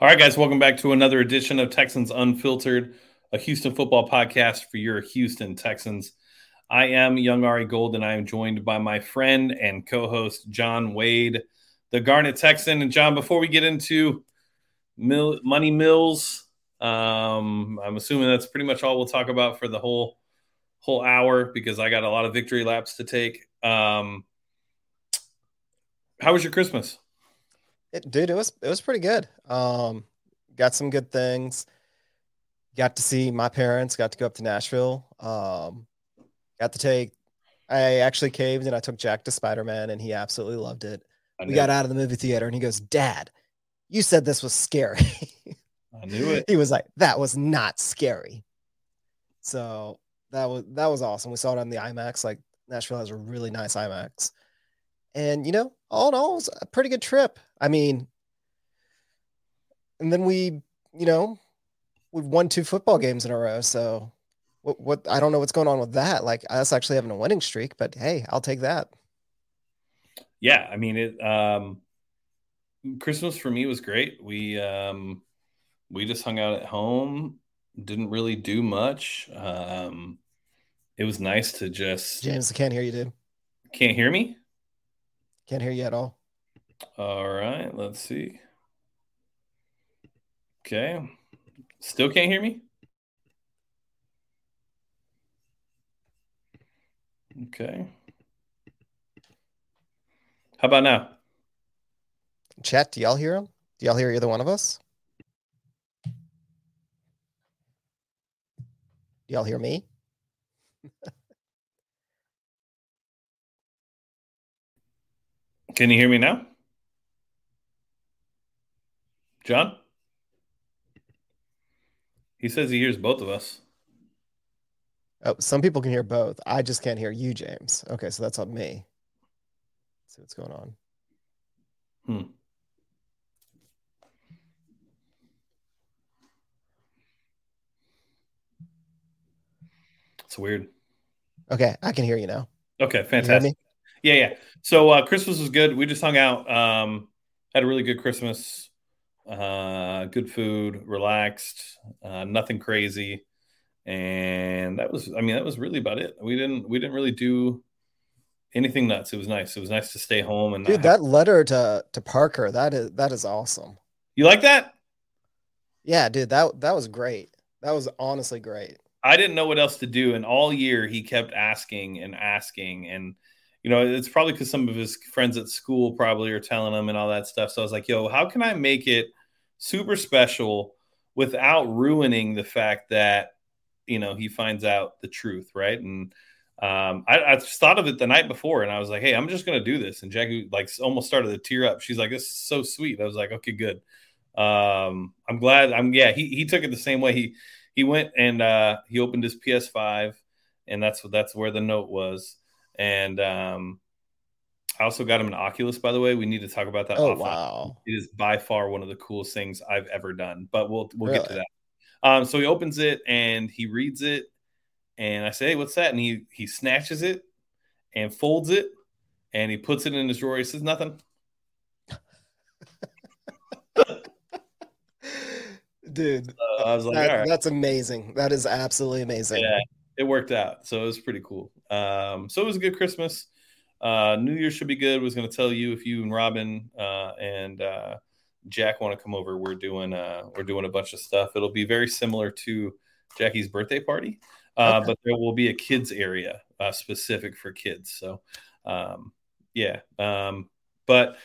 All right, guys, welcome back to another edition of Texans Unfiltered, a Houston football podcast for your Houston Texans. I am Young Ari Gold, and I am joined by my friend and co host, John Wade, the Garnet Texan. And, John, before we get into Money Mills, um, I'm assuming that's pretty much all we'll talk about for the whole whole hour because I got a lot of victory laps to take. Um, how was your Christmas? It, dude, it was it was pretty good. Um, got some good things. Got to see my parents. Got to go up to Nashville. Um, got to take. I actually caved and I took Jack to Spider Man, and he absolutely loved it. We got out of the movie theater, and he goes, "Dad, you said this was scary." I knew it. he was like, "That was not scary." So that was that was awesome. We saw it on the IMAX. Like Nashville has a really nice IMAX, and you know, all in all, it was a pretty good trip. I mean, and then we, you know, we've won two football games in a row. So what, what, I don't know what's going on with that. Like us actually having a winning streak, but hey, I'll take that. Yeah. I mean, it, um, Christmas for me was great. We, um, we just hung out at home, didn't really do much. Um, it was nice to just. James, I can't hear you, dude. Can't hear me? Can't hear you at all. All right, let's see. Okay. Still can't hear me? Okay. How about now? Chat, do y'all hear him? Do y'all hear either one of us? Do y'all hear me? Can you hear me now? John? He says he hears both of us. Oh, some people can hear both. I just can't hear you, James. Okay, so that's on me. Let's see what's going on. Hmm. It's weird. Okay, I can hear you now. Okay, fantastic. Yeah, yeah. So uh, Christmas was good. We just hung out. Um, had a really good Christmas. Uh, good food, relaxed, uh, nothing crazy, and that was. I mean, that was really about it. We didn't. We didn't really do anything nuts. It was nice. It was nice to stay home and. Dude, that letter to to Parker that is that is awesome. You like that? Yeah, dude. That that was great. That was honestly great. I didn't know what else to do, and all year he kept asking and asking and you know, it's probably because some of his friends at school probably are telling him and all that stuff. So I was like, yo, how can I make it super special without ruining the fact that you know he finds out the truth, right? And um, I, I thought of it the night before, and I was like, "Hey, I'm just gonna do this." And Jackie like almost started to tear up. She's like, "This is so sweet." I was like, "Okay, good." Um, I'm glad. I'm yeah. He he took it the same way. He he went and uh, he opened his PS5, and that's that's where the note was. And um, I also got him an Oculus, by the way. We need to talk about that. Oh wow! It is by far one of the coolest things I've ever done. But we'll we'll really? get to that. Um, so he opens it and he reads it, and I say, "Hey, what's that?" And he he snatches it and folds it, and he puts it in his drawer. He says, "Nothing." Dude, I was like, that, right. that's amazing. That is absolutely amazing. Yeah, it worked out. So it was pretty cool. Um, so it was a good Christmas. Uh, New Year should be good. Was going to tell you if you and Robin uh, and uh, Jack want to come over. We're doing uh, we're doing a bunch of stuff. It'll be very similar to Jackie's birthday party, uh, okay. but there will be a kids area uh, specific for kids. So um, yeah, um, but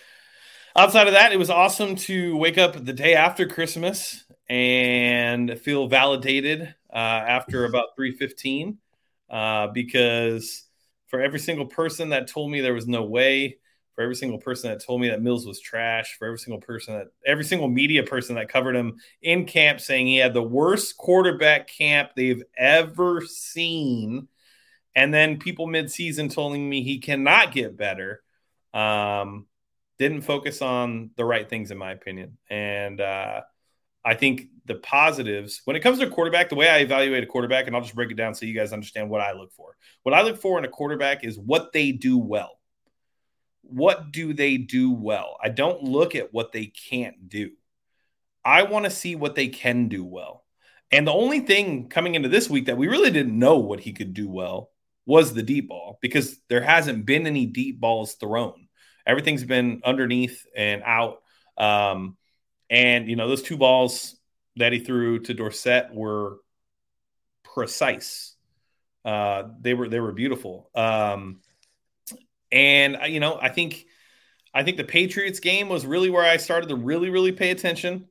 outside of that, it was awesome to wake up the day after Christmas and feel validated uh, after about three fifteen uh, because for every single person that told me there was no way, for every single person that told me that Mills was trash, for every single person that every single media person that covered him in camp saying he had the worst quarterback camp they've ever seen. And then people midseason telling me he cannot get better. Um, didn't focus on the right things, in my opinion. And uh, I think the positives when it comes to a quarterback, the way I evaluate a quarterback, and I'll just break it down so you guys understand what I look for. What I look for in a quarterback is what they do well. What do they do well? I don't look at what they can't do. I want to see what they can do well. And the only thing coming into this week that we really didn't know what he could do well was the deep ball because there hasn't been any deep balls thrown. Everything's been underneath and out. Um, and you know, those two balls that he threw to Dorsett were precise. Uh, they were they were beautiful. Um, and uh, you know, I think I think the Patriots game was really where I started to really really pay attention.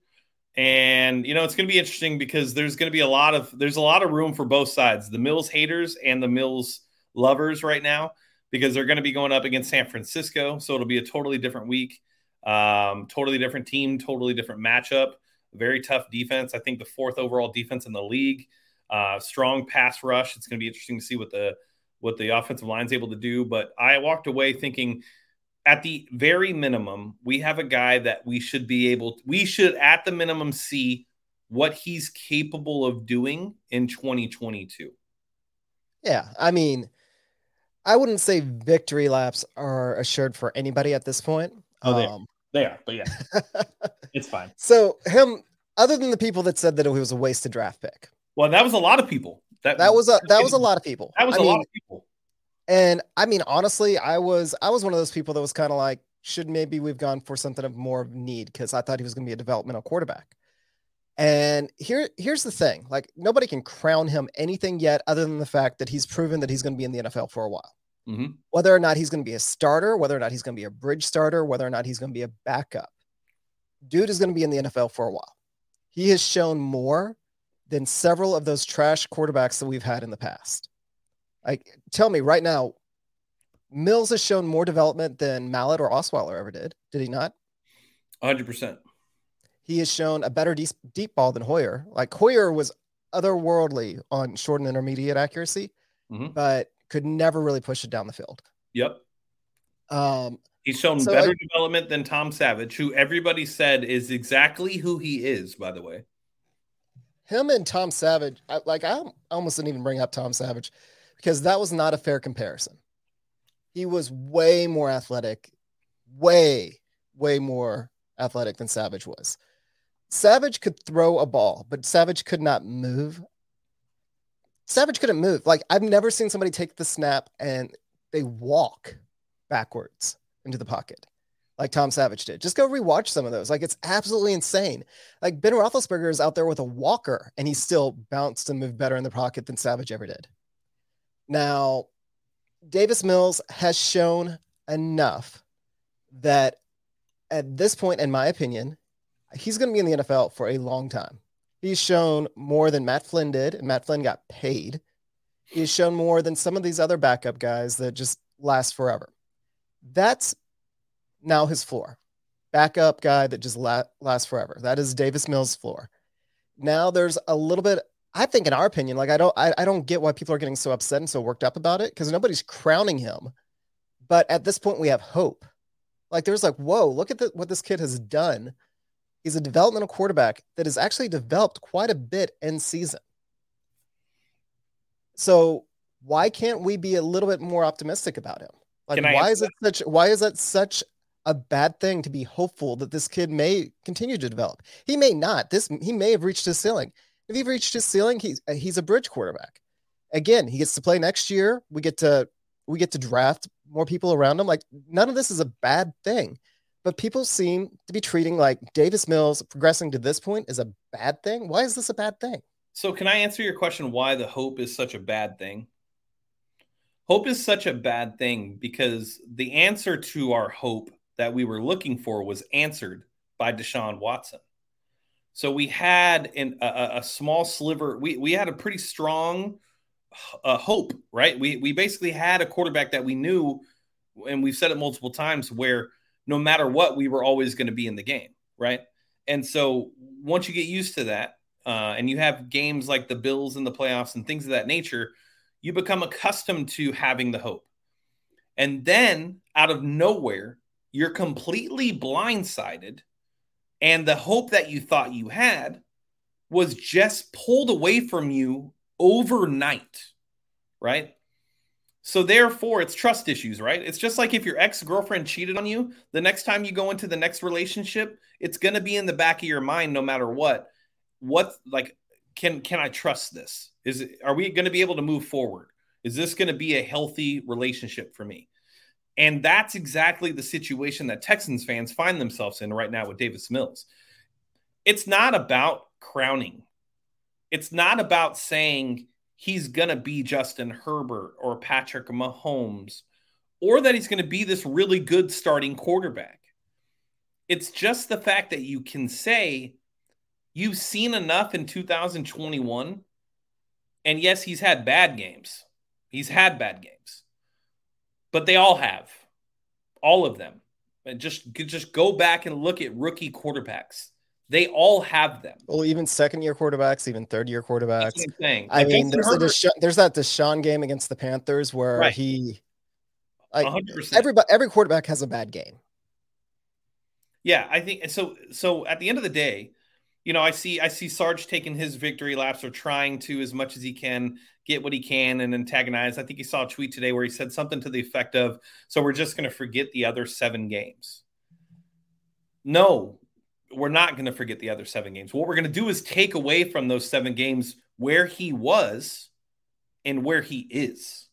And you know, it's going to be interesting because there's going to be a lot of there's a lot of room for both sides, the Mills haters and the Mills lovers right now, because they're going to be going up against San Francisco, so it'll be a totally different week, um, totally different team, totally different matchup. Very tough defense. I think the fourth overall defense in the league. Uh, strong pass rush. It's going to be interesting to see what the what the offensive line's able to do. But I walked away thinking at the very minimum, we have a guy that we should be able, we should at the minimum see what he's capable of doing in 2022. Yeah. I mean, I wouldn't say victory laps are assured for anybody at this point. Oh, they, um, are. They are, but yeah, it's fine. So, him, other than the people that said that it was a wasted draft pick. Well, that was a lot of people. That, that was a that was a lot of people. That was I a mean, lot of people. And I mean, honestly, I was I was one of those people that was kind of like, should maybe we've gone for something of more need because I thought he was going to be a developmental quarterback. And here here's the thing: like nobody can crown him anything yet, other than the fact that he's proven that he's going to be in the NFL for a while. Mm-hmm. Whether or not he's going to be a starter, whether or not he's going to be a bridge starter, whether or not he's going to be a backup, dude is going to be in the NFL for a while. He has shown more than several of those trash quarterbacks that we've had in the past. Like, tell me right now, Mills has shown more development than Mallett or Osweiler ever did. Did he not? 100%. He has shown a better deep, deep ball than Hoyer. Like, Hoyer was otherworldly on short and intermediate accuracy, mm-hmm. but could never really push it down the field. Yep. Um, He's shown so better development than Tom Savage, who everybody said is exactly who he is, by the way. Him and Tom Savage, I, like I almost didn't even bring up Tom Savage because that was not a fair comparison. He was way more athletic, way, way more athletic than Savage was. Savage could throw a ball, but Savage could not move. Savage couldn't move. Like I've never seen somebody take the snap and they walk backwards into the pocket like Tom Savage did. Just go rewatch some of those. Like it's absolutely insane. Like Ben Roethlisberger is out there with a walker and he still bounced and moved better in the pocket than Savage ever did. Now, Davis Mills has shown enough that at this point, in my opinion, he's going to be in the NFL for a long time. He's shown more than Matt Flynn did, and Matt Flynn got paid. He's shown more than some of these other backup guys that just last forever. That's now his floor. Backup guy that just la- lasts forever. That is Davis Mills' floor. Now there's a little bit I think, in our opinion, like I don't, I, I don't get why people are getting so upset and so worked up about it because nobody's crowning him. But at this point, we have hope. Like there's like, whoa, look at the, what this kid has done. He's a developmental quarterback that has actually developed quite a bit in season. So why can't we be a little bit more optimistic about him? Like, why is it such? Why is that such a bad thing to be hopeful that this kid may continue to develop? He may not. This he may have reached his ceiling. If he reached his ceiling, he's he's a bridge quarterback. Again, he gets to play next year. We get to we get to draft more people around him. Like none of this is a bad thing, but people seem to be treating like Davis Mills progressing to this point is a bad thing. Why is this a bad thing? So, can I answer your question? Why the hope is such a bad thing? Hope is such a bad thing because the answer to our hope that we were looking for was answered by Deshaun Watson. So we had in a, a, small sliver. We we had a pretty strong uh, hope, right? We we basically had a quarterback that we knew, and we've said it multiple times, where no matter what, we were always going to be in the game, right? And so once you get used to that, uh, and you have games like the Bills in the playoffs and things of that nature, you become accustomed to having the hope. And then out of nowhere, you're completely blindsided and the hope that you thought you had was just pulled away from you overnight, right? So therefore, it's trust issues, right? It's just like if your ex-girlfriend cheated on you, the next time you go into the next relationship, it's going to be in the back of your mind no matter what. What like can can I trust this? Is it, are we going to be able to move forward? Is this going to be a healthy relationship for me? And that's exactly the situation that Texans fans find themselves in right now with Davis Mills. It's not about crowning. It's not about saying he's going to be Justin Herbert or Patrick Mahomes or that he's going to be this really good starting quarterback. It's just the fact that you can say you've seen enough in 2021. And yes, he's had bad games. He's had bad games. But they all have. All of them. And just just go back and look at rookie quarterbacks. They all have them. Well, even second year quarterbacks, even third year quarterbacks. Thing. I mean, there's, Desha- there's, that Deshaun game against the Panthers where right. he, like, 100%. everybody, every quarterback has a bad game. Yeah, I think so. So at the end of the day, you know, I see I see Sarge taking his victory laps or trying to as much as he can get what he can and antagonize. I think he saw a tweet today where he said something to the effect of, "So we're just going to forget the other seven games." No, we're not going to forget the other seven games. What we're going to do is take away from those seven games where he was and where he is.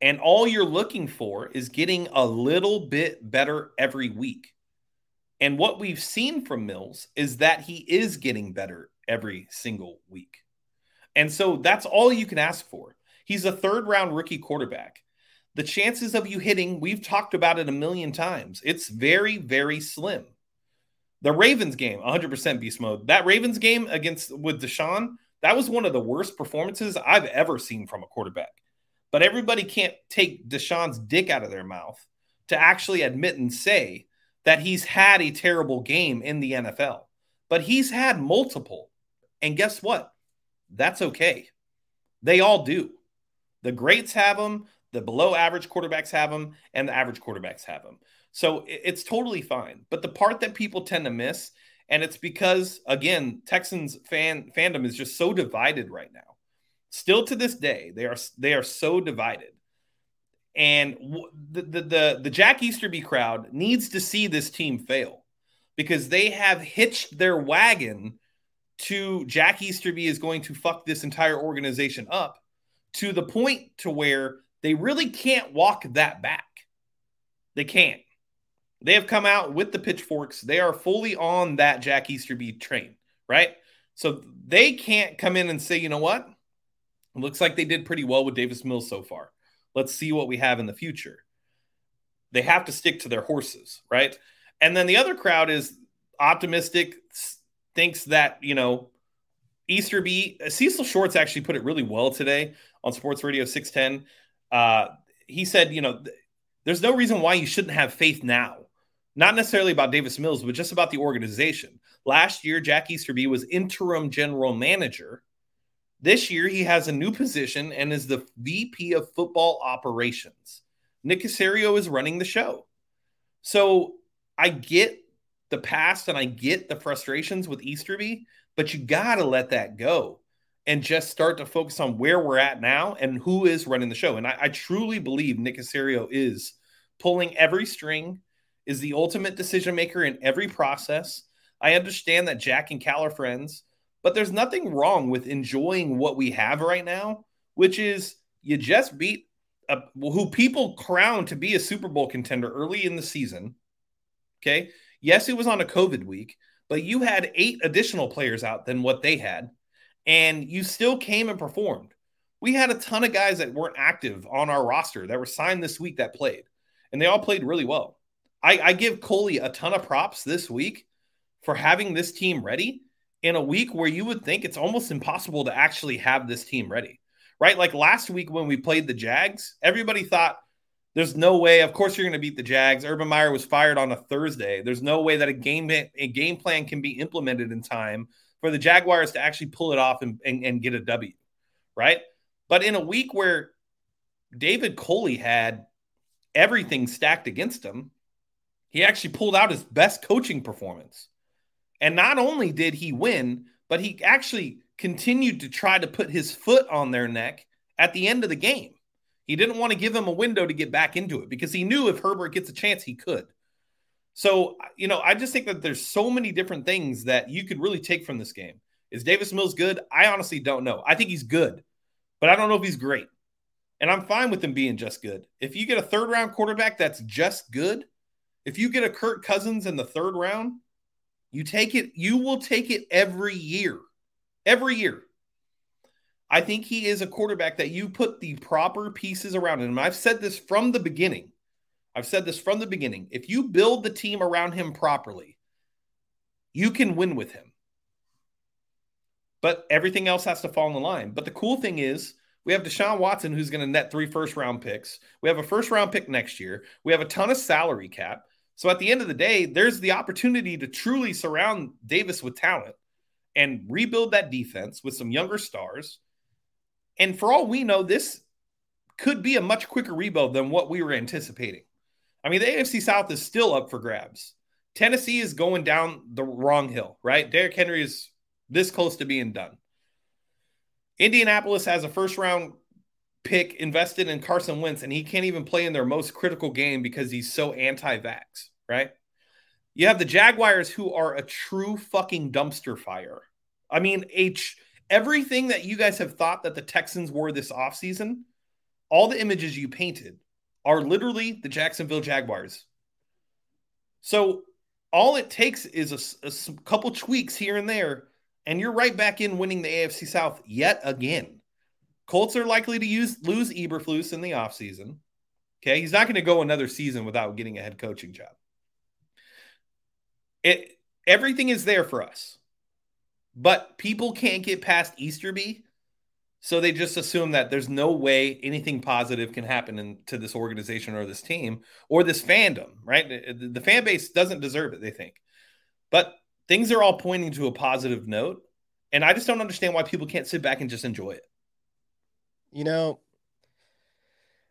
And all you're looking for is getting a little bit better every week. And what we've seen from Mills is that he is getting better every single week. And so that's all you can ask for. He's a third round rookie quarterback. The chances of you hitting, we've talked about it a million times. It's very, very slim. The Ravens game, 100% beast mode. That Ravens game against with Deshaun, that was one of the worst performances I've ever seen from a quarterback. But everybody can't take Deshaun's dick out of their mouth to actually admit and say that he's had a terrible game in the NFL. But he's had multiple. And guess what? That's okay. They all do. The greats have them, the below average quarterbacks have them, and the average quarterbacks have them. So it's totally fine. But the part that people tend to miss, and it's because again, Texans fan fandom is just so divided right now. Still to this day, they are they are so divided. And the, the the the Jack Easterby crowd needs to see this team fail because they have hitched their wagon to Jack Easterby is going to fuck this entire organization up to the point to where they really can't walk that back. They can't. They have come out with the pitchforks. They are fully on that Jack Easterby train, right? So they can't come in and say, you know what? It looks like they did pretty well with Davis Mills so far. Let's see what we have in the future. They have to stick to their horses, right? And then the other crowd is optimistic, thinks that, you know, Easterby, Cecil Shorts actually put it really well today on Sports Radio 610. Uh, he said, you know, there's no reason why you shouldn't have faith now not necessarily about Davis Mills, but just about the organization. Last year, Jack Easterby was interim general manager. This year, he has a new position and is the VP of football operations. Nick Caserio is running the show. So I get the past and I get the frustrations with Easterby, but you got to let that go and just start to focus on where we're at now and who is running the show. And I, I truly believe Nick Caserio is pulling every string is the ultimate decision maker in every process. I understand that Jack and Cal are friends, but there's nothing wrong with enjoying what we have right now, which is you just beat a, who people crown to be a Super Bowl contender early in the season. Okay. Yes, it was on a COVID week, but you had eight additional players out than what they had, and you still came and performed. We had a ton of guys that weren't active on our roster that were signed this week that played, and they all played really well. I, I give Culley a ton of props this week for having this team ready in a week where you would think it's almost impossible to actually have this team ready, right? Like last week when we played the Jags, everybody thought there's no way. Of course, you're going to beat the Jags. Urban Meyer was fired on a Thursday. There's no way that a game a game plan can be implemented in time for the Jaguars to actually pull it off and, and, and get a W, right? But in a week where David Culley had everything stacked against him, he actually pulled out his best coaching performance. And not only did he win, but he actually continued to try to put his foot on their neck at the end of the game. He didn't want to give him a window to get back into it because he knew if Herbert gets a chance, he could. So, you know, I just think that there's so many different things that you could really take from this game. Is Davis Mills good? I honestly don't know. I think he's good, but I don't know if he's great. And I'm fine with him being just good. If you get a third round quarterback that's just good, if you get a Kirk Cousins in the third round, you take it, you will take it every year. Every year. I think he is a quarterback that you put the proper pieces around him. I've said this from the beginning. I've said this from the beginning. If you build the team around him properly, you can win with him. But everything else has to fall in line. But the cool thing is, we have Deshaun Watson, who's going to net three first round picks. We have a first round pick next year. We have a ton of salary cap. So at the end of the day, there's the opportunity to truly surround Davis with talent and rebuild that defense with some younger stars and for all we know, this could be a much quicker rebuild than what we were anticipating. I mean, the AFC South is still up for grabs. Tennessee is going down the wrong hill, right? Derrick Henry is this close to being done. Indianapolis has a first round pick invested in Carson Wentz, and he can't even play in their most critical game because he's so anti vax, right? You have the Jaguars, who are a true fucking dumpster fire. I mean, H everything that you guys have thought that the Texans were this offseason, all the images you painted are literally the Jacksonville Jaguars. So all it takes is a, a couple tweaks here and there, and you're right back in winning the AFC South yet again. Colts are likely to use lose Eberflus in the offseason. Okay, he's not going to go another season without getting a head coaching job. It everything is there for us. But people can't get past Easterby. So they just assume that there's no way anything positive can happen in, to this organization or this team or this fandom, right? The, the fan base doesn't deserve it, they think. But things are all pointing to a positive note. And I just don't understand why people can't sit back and just enjoy it. You know,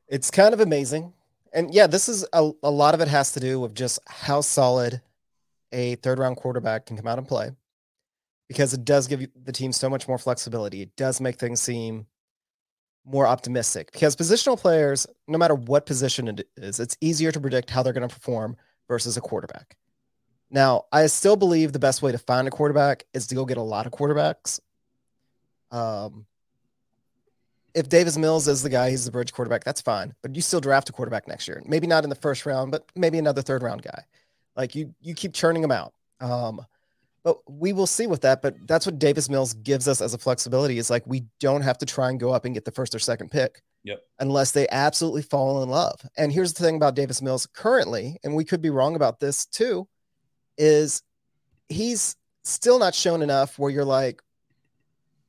it's kind of amazing. And yeah, this is a, a lot of it has to do with just how solid a third round quarterback can come out and play because it does give the team so much more flexibility. It does make things seem more optimistic because positional players, no matter what position it is, it's easier to predict how they're going to perform versus a quarterback. Now, I still believe the best way to find a quarterback is to go get a lot of quarterbacks. Um, if Davis Mills is the guy, he's the bridge quarterback, that's fine. But you still draft a quarterback next year. Maybe not in the first round, but maybe another third round guy. Like you, you keep churning them out. Um, but we will see with that. But that's what Davis Mills gives us as a flexibility is like we don't have to try and go up and get the first or second pick. Yep. Unless they absolutely fall in love. And here's the thing about Davis Mills currently, and we could be wrong about this too, is he's still not shown enough where you're like,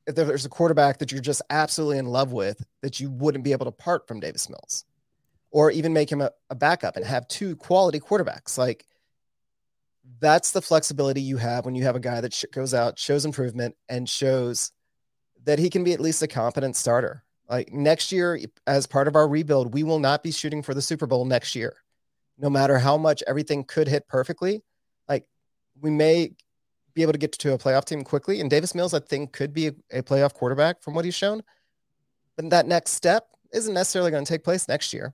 if there's a quarterback that you're just absolutely in love with, that you wouldn't be able to part from Davis Mills or even make him a, a backup and have two quality quarterbacks. Like that's the flexibility you have when you have a guy that sh- goes out, shows improvement, and shows that he can be at least a competent starter. Like next year, as part of our rebuild, we will not be shooting for the Super Bowl next year, no matter how much everything could hit perfectly. Like we may be able to get to a playoff team quickly, and Davis Mills, I think, could be a, a playoff quarterback from what he's shown. But that next step isn't necessarily going to take place next year.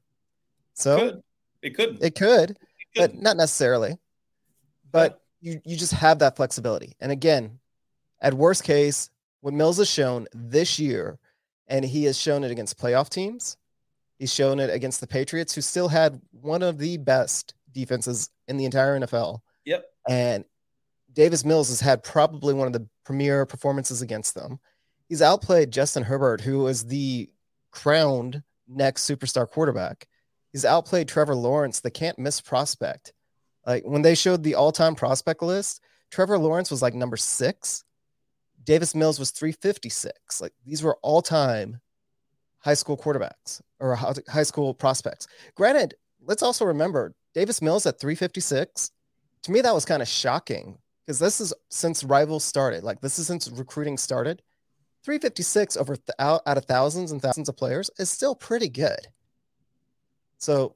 So it could. It could, it could, but not necessarily but you you just have that flexibility. And again, at worst case, what Mills has shown this year, and he has shown it against playoff teams, he's shown it against the Patriots, who still had one of the best defenses in the entire NFL. Yep. And Davis Mills has had probably one of the premier performances against them. He's outplayed Justin Herbert, who is the crowned next superstar quarterback. He's outplayed Trevor Lawrence, the can't miss prospect. Like when they showed the all-time prospect list, Trevor Lawrence was like number six. Davis Mills was 356. Like these were all-time high school quarterbacks or high school prospects. Granted, let's also remember Davis Mills at 356. To me, that was kind of shocking because this is since rivals started. Like this is since recruiting started. 356 over th- out, out of thousands and thousands of players is still pretty good. So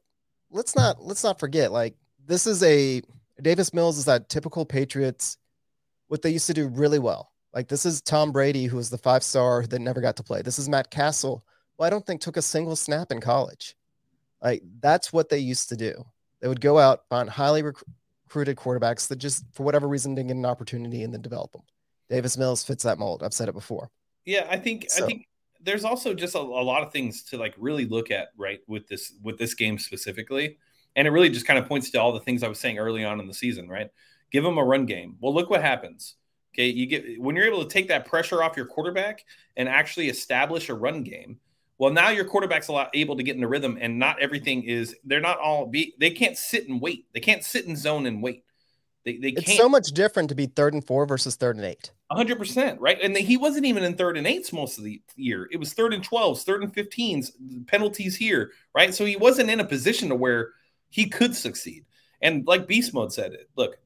let's not let's not forget like this is a Davis Mills is that typical Patriots, what they used to do really well. Like this is Tom Brady, who was the five star that never got to play. This is Matt Cassel who I don't think took a single snap in college. Like that's what they used to do. They would go out, find highly recruited quarterbacks that just, for whatever reason, didn't get an opportunity and then develop them. Davis Mills fits that mold. I've said it before. Yeah, I think so. I think there's also just a, a, lot of things to like really look at right with this with this game specifically, and it really just kind of points to all the things I was saying early on in the season. Right, give them a run game. Well, look what happens. Okay, you get when you're able to take that pressure off your quarterback and actually establish a run game. Well, now your quarterback's a lot able to get in the rhythm, and not everything is. They're not all be. They can't sit and wait. They can't sit in zone and wait. They, they it's so much different to be third and four versus third and eight. 100%, right? And he wasn't even in third and eights most of the year. It was third and 12s, third and 15s, penalties here, right? So he wasn't in a position to where he could succeed. And like Beast Mode said, look,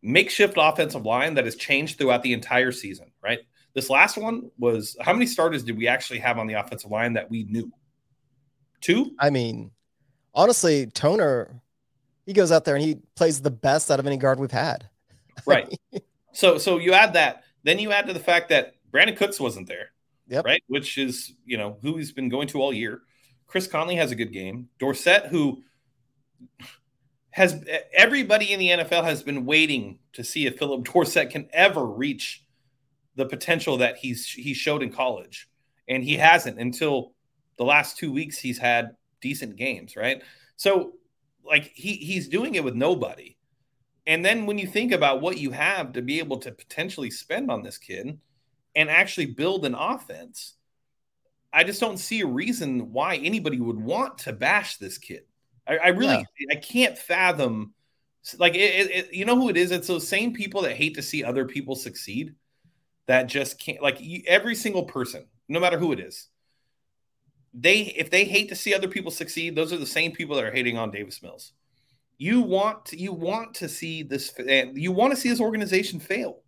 makeshift offensive line that has changed throughout the entire season, right? This last one was how many starters did we actually have on the offensive line that we knew? Two? I mean, honestly, Toner he goes out there and he plays the best out of any guard we've had. Right. so so you add that, then you add to the fact that Brandin Cooks wasn't there. Yep. Right. Which is, you know, who he's been going to all year. Chris Conley has a good game. Dorsett, who has everybody in the NFL has been waiting to see if Phillip Dorsett can ever reach the potential that he's he showed in college. And he hasn't until the last two weeks he's had decent games, right? So like he he's doing it with nobody. And then when you think about what you have to be able to potentially spend on this kid and actually build an offense, I just don't see a reason why anybody would want to bash this kid. I, I really yeah. I can't fathom like it, it, it, you know who it is it's those same people that hate to see other people succeed that just can't like you, every single person no matter who it is they if they hate to see other people succeed, those are the same people that are hating on Davis Mills. You want to, you want to see this you want to see this organization fail.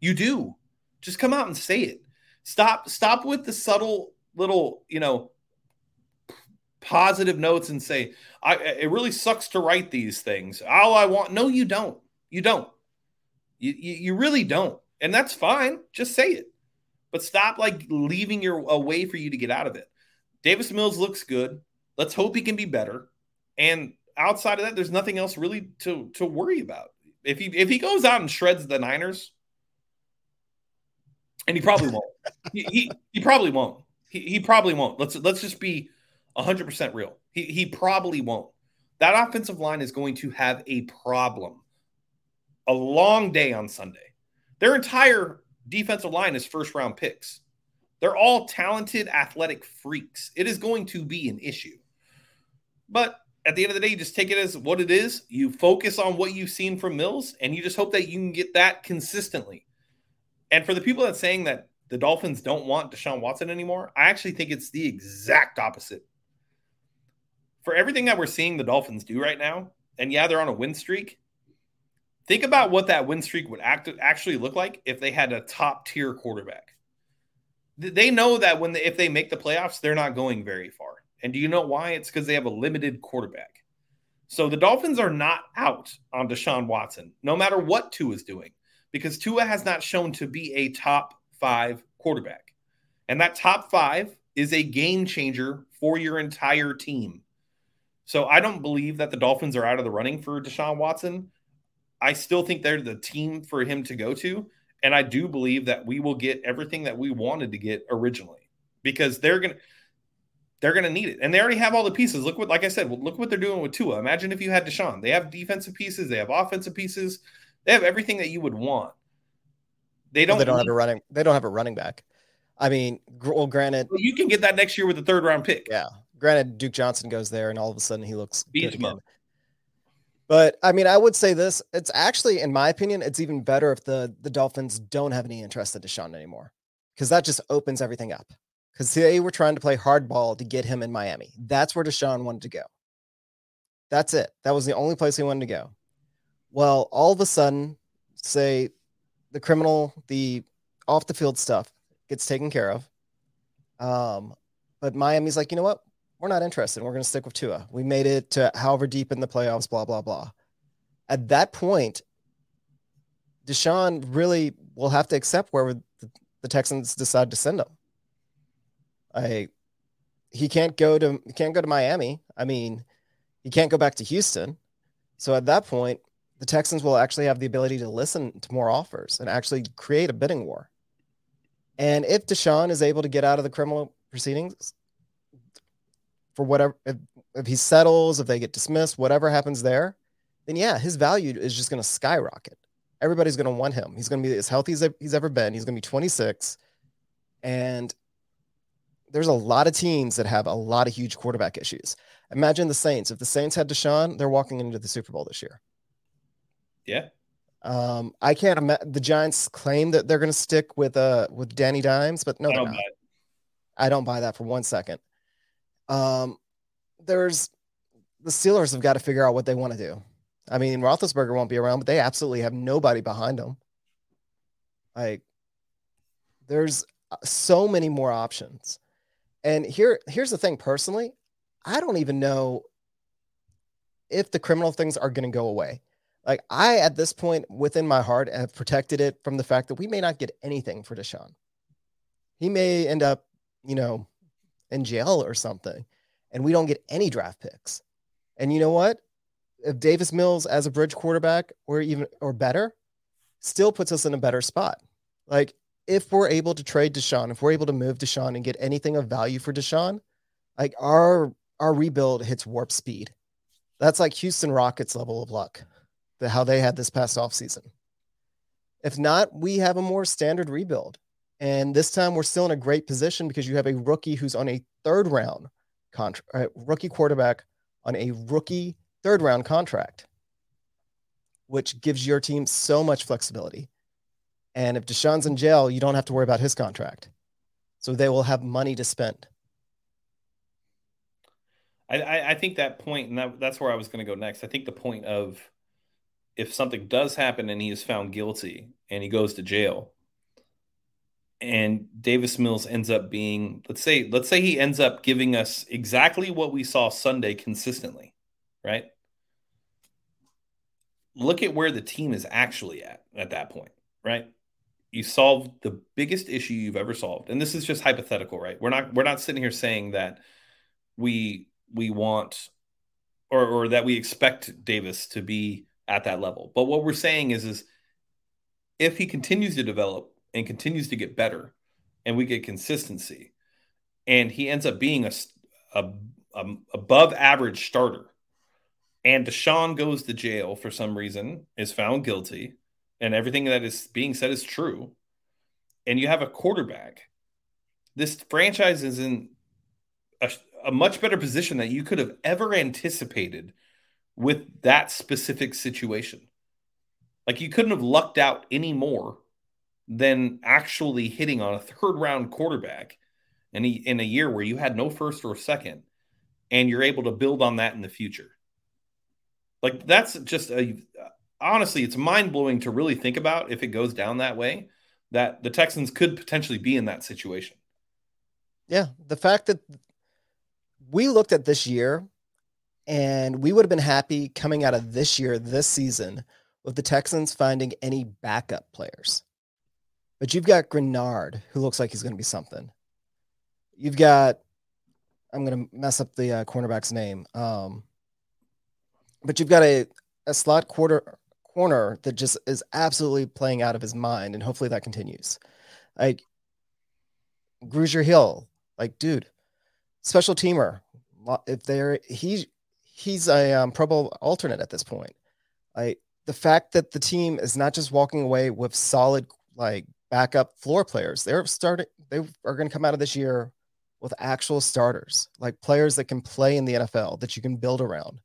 You do. Just come out and say it. Stop stop with the subtle little, you know, positive notes and say, I it really sucks to write these things. All I want no you don't. You don't. You, you, you really don't. And that's fine. Just say it. But stop like leaving your a way for you to get out of it. Davis Mills looks good. Let's hope he can be better. And outside of that, there's nothing else really to to worry about. If he if he goes out and shreds the Niners, and he probably won't. he, he, he probably won't. He, he probably won't. Let's let's just be 100% real. He he probably won't. That offensive line is going to have a problem. A long day on Sunday. Their entire defensive line is first round picks. They're all talented, athletic freaks. It is going to be an issue. But at the end of the day, you just take it as what it is. You focus on what you've seen from Mills, and you just hope that you can get that consistently. And for the people that saying that the Dolphins don't want Deshaun Watson anymore, I actually think it's the exact opposite. For everything that we're seeing the Dolphins do right now, and yeah, they're on a win streak. Think about what that win streak would act, actually look like if they had a top tier quarterback they know that when they, if they make the playoffs, they're not going very far. And do you know why? It's because they have a limited quarterback. So the Dolphins are not out on Deshaun Watson, no matter what Tua is doing, because Tua has not shown to be a top five quarterback. And that top five is a game changer for your entire team. So I don't believe that the Dolphins are out of the running for Deshaun Watson. I still think they're the team for him to go to. And I do believe that we will get everything that we wanted to get originally because they're going to they're going to need it. And they already have all the pieces. Look what, like I said, look what they're doing with Tua. Imagine if you had Deshaun. They have defensive pieces, they have offensive pieces, they have everything that you would want. They don't. Well, they don't need, have a running. They don't have a running back. I mean, well, granted, well, you can get that next year with the third round pick. Yeah, granted, Duke Johnson goes there, and all of a sudden he looks Beast good again. But I mean, I would say this: it's actually, in my opinion, it's even better if the the Dolphins don't have any interest in Deshaun anymore, because that just opens everything up. Because they were trying to play hardball to get him in Miami. That's where Deshaun wanted to go. That's it. That was the only place he wanted to go. Well, all of a sudden, say the criminal, the off the field stuff gets taken care of. Um, but Miami's like, you know what? We're not interested. We're going to stick with Tua. We made it to however deep in the playoffs, blah, blah, blah. At that point, Deshaun really will have to accept where the, Texans decide to send him. I, he can't go to he can't go to Miami. I mean, he can't go back to Houston. So at that point, the Texans will actually have the ability to listen to more offers and actually create a bidding war. And if Deshaun is able to get out of the criminal proceedings for whatever, if, if he settles, if they get dismissed, whatever happens there, then yeah, his value is just going to skyrocket. Everybody's going to want him. He's going to be as healthy as he's ever been. He's going to be 26. And there's a lot of teams that have a lot of huge quarterback issues. Imagine the Saints. If the Saints had Deshaun, they're walking into the Super Bowl this year. Yeah. Um, I can't imagine the Giants claim that they're going to stick with uh with Danny Dimes, but no, I don't, I don't buy that for one second. Um, there's the Steelers have got to figure out what they want to do. I mean, Roethlisberger won't be around, but they absolutely have nobody behind them. Like, there's uh, so many more options. And here, here's the thing. Personally, I don't even know if the criminal things are going to go away. Like I, at this point, within my heart, have protected it from the fact that we may not get anything for Deshaun. He may end up, you know, in jail or something, and we don't get any draft picks. And you know what? If Davis Mills as a bridge quarterback or even or better, still puts us in a better spot. Like if we're able to trade Deshaun, if we're able to move Deshaun and get anything of value for Deshaun, like our our rebuild hits warp speed. That's like Houston Rockets level of luck, the, how they had this past offseason. If not, we have a more standard rebuild. And this time we're still in a great position because you have a rookie who's on a third round contract, uh, rookie quarterback on a rookie third round contract, which gives your team so much flexibility. And if Deshaun's in jail, you don't have to worry about his contract. So they will have money to spend. I, I think that point, and that, that's where I was going to go next. I think the point of if something does happen and he is found guilty and he goes to jail, and Davis Mills ends up being, let's say, let's say he ends up giving us exactly what we saw Sunday consistently, right? Look at where the team is actually at at that point, right? You solved the biggest issue you've ever solved, and this is just hypothetical, right? We're not we're not sitting here saying that we we want or, or that we expect Davis to be at that level. But what we're saying is, is if he continues to develop and continues to get better and we get consistency. And he ends up being a, a, a above average starter. And Deshaun goes to jail for some reason, is found guilty, and everything that is being said is true, and you have a quarterback, this franchise is in a, a much better position that you could have ever anticipated with that specific situation. Like you couldn't have lucked out any more than actually hitting on a third round quarterback in a, in a year where you had no first or second, and you're able to build on that in the future. Like that's just a honestly, it's mind blowing to really think about if it goes down that way that the Texans could potentially be in that situation. Yeah, the fact that we looked at this year and we would have been happy coming out of this year, this season, with the Texans finding any backup players. But you've got Greenard, who looks like he's going to be something. You've got, I'm going to mess up the uh, cornerback's name. Um, but you've got a, a slot quarter corner that just is absolutely playing out of his mind, and hopefully that continues. Like Grugier Hill, like dude, special teamer. If they're he he's a um, Pro Bowl alternate at this point. Like the fact that the team is not just walking away with solid like backup floor players. They're starting. They are going to come out of this year with actual starters, like players that can play in the NFL that you can build around,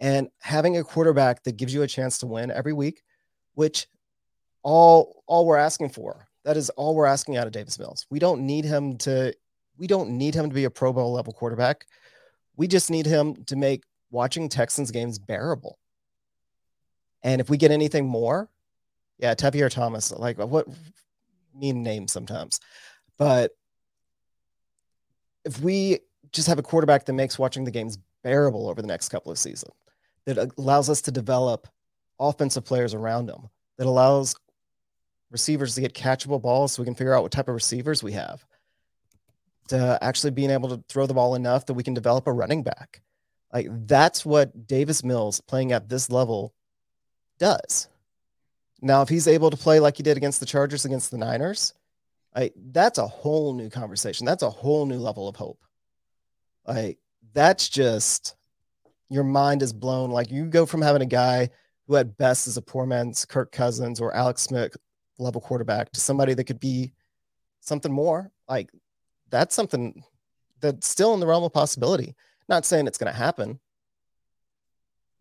and having a quarterback that gives you a chance to win every week, which all all we're asking for. That is all we're asking out of Davis Mills. We don't need him to we don't need him to be a Pro Bowl level quarterback. We just need him to make watching Texans games bearable. And if we get anything more, yeah, Tavierre Thomas, like what mean names sometimes. But if we just have a quarterback that makes watching the games bearable over the next couple of seasons, that allows us to develop offensive players around him, that allows receivers to get catchable balls so we can figure out what type of receivers we have to actually being able to throw the ball enough that we can develop a running back. Like that's what Davis Mills playing at this level does. Now, if he's able to play like he did against the Chargers, against the Niners, like that's a whole new conversation. That's a whole new level of hope. Like that's just your mind is blown. Like you go from having a guy who at best is a poor man's Kirk Cousins or Alex Smith level quarterback to somebody that could be something more. Like that's something that's still in the realm of possibility. Not saying it's going to happen,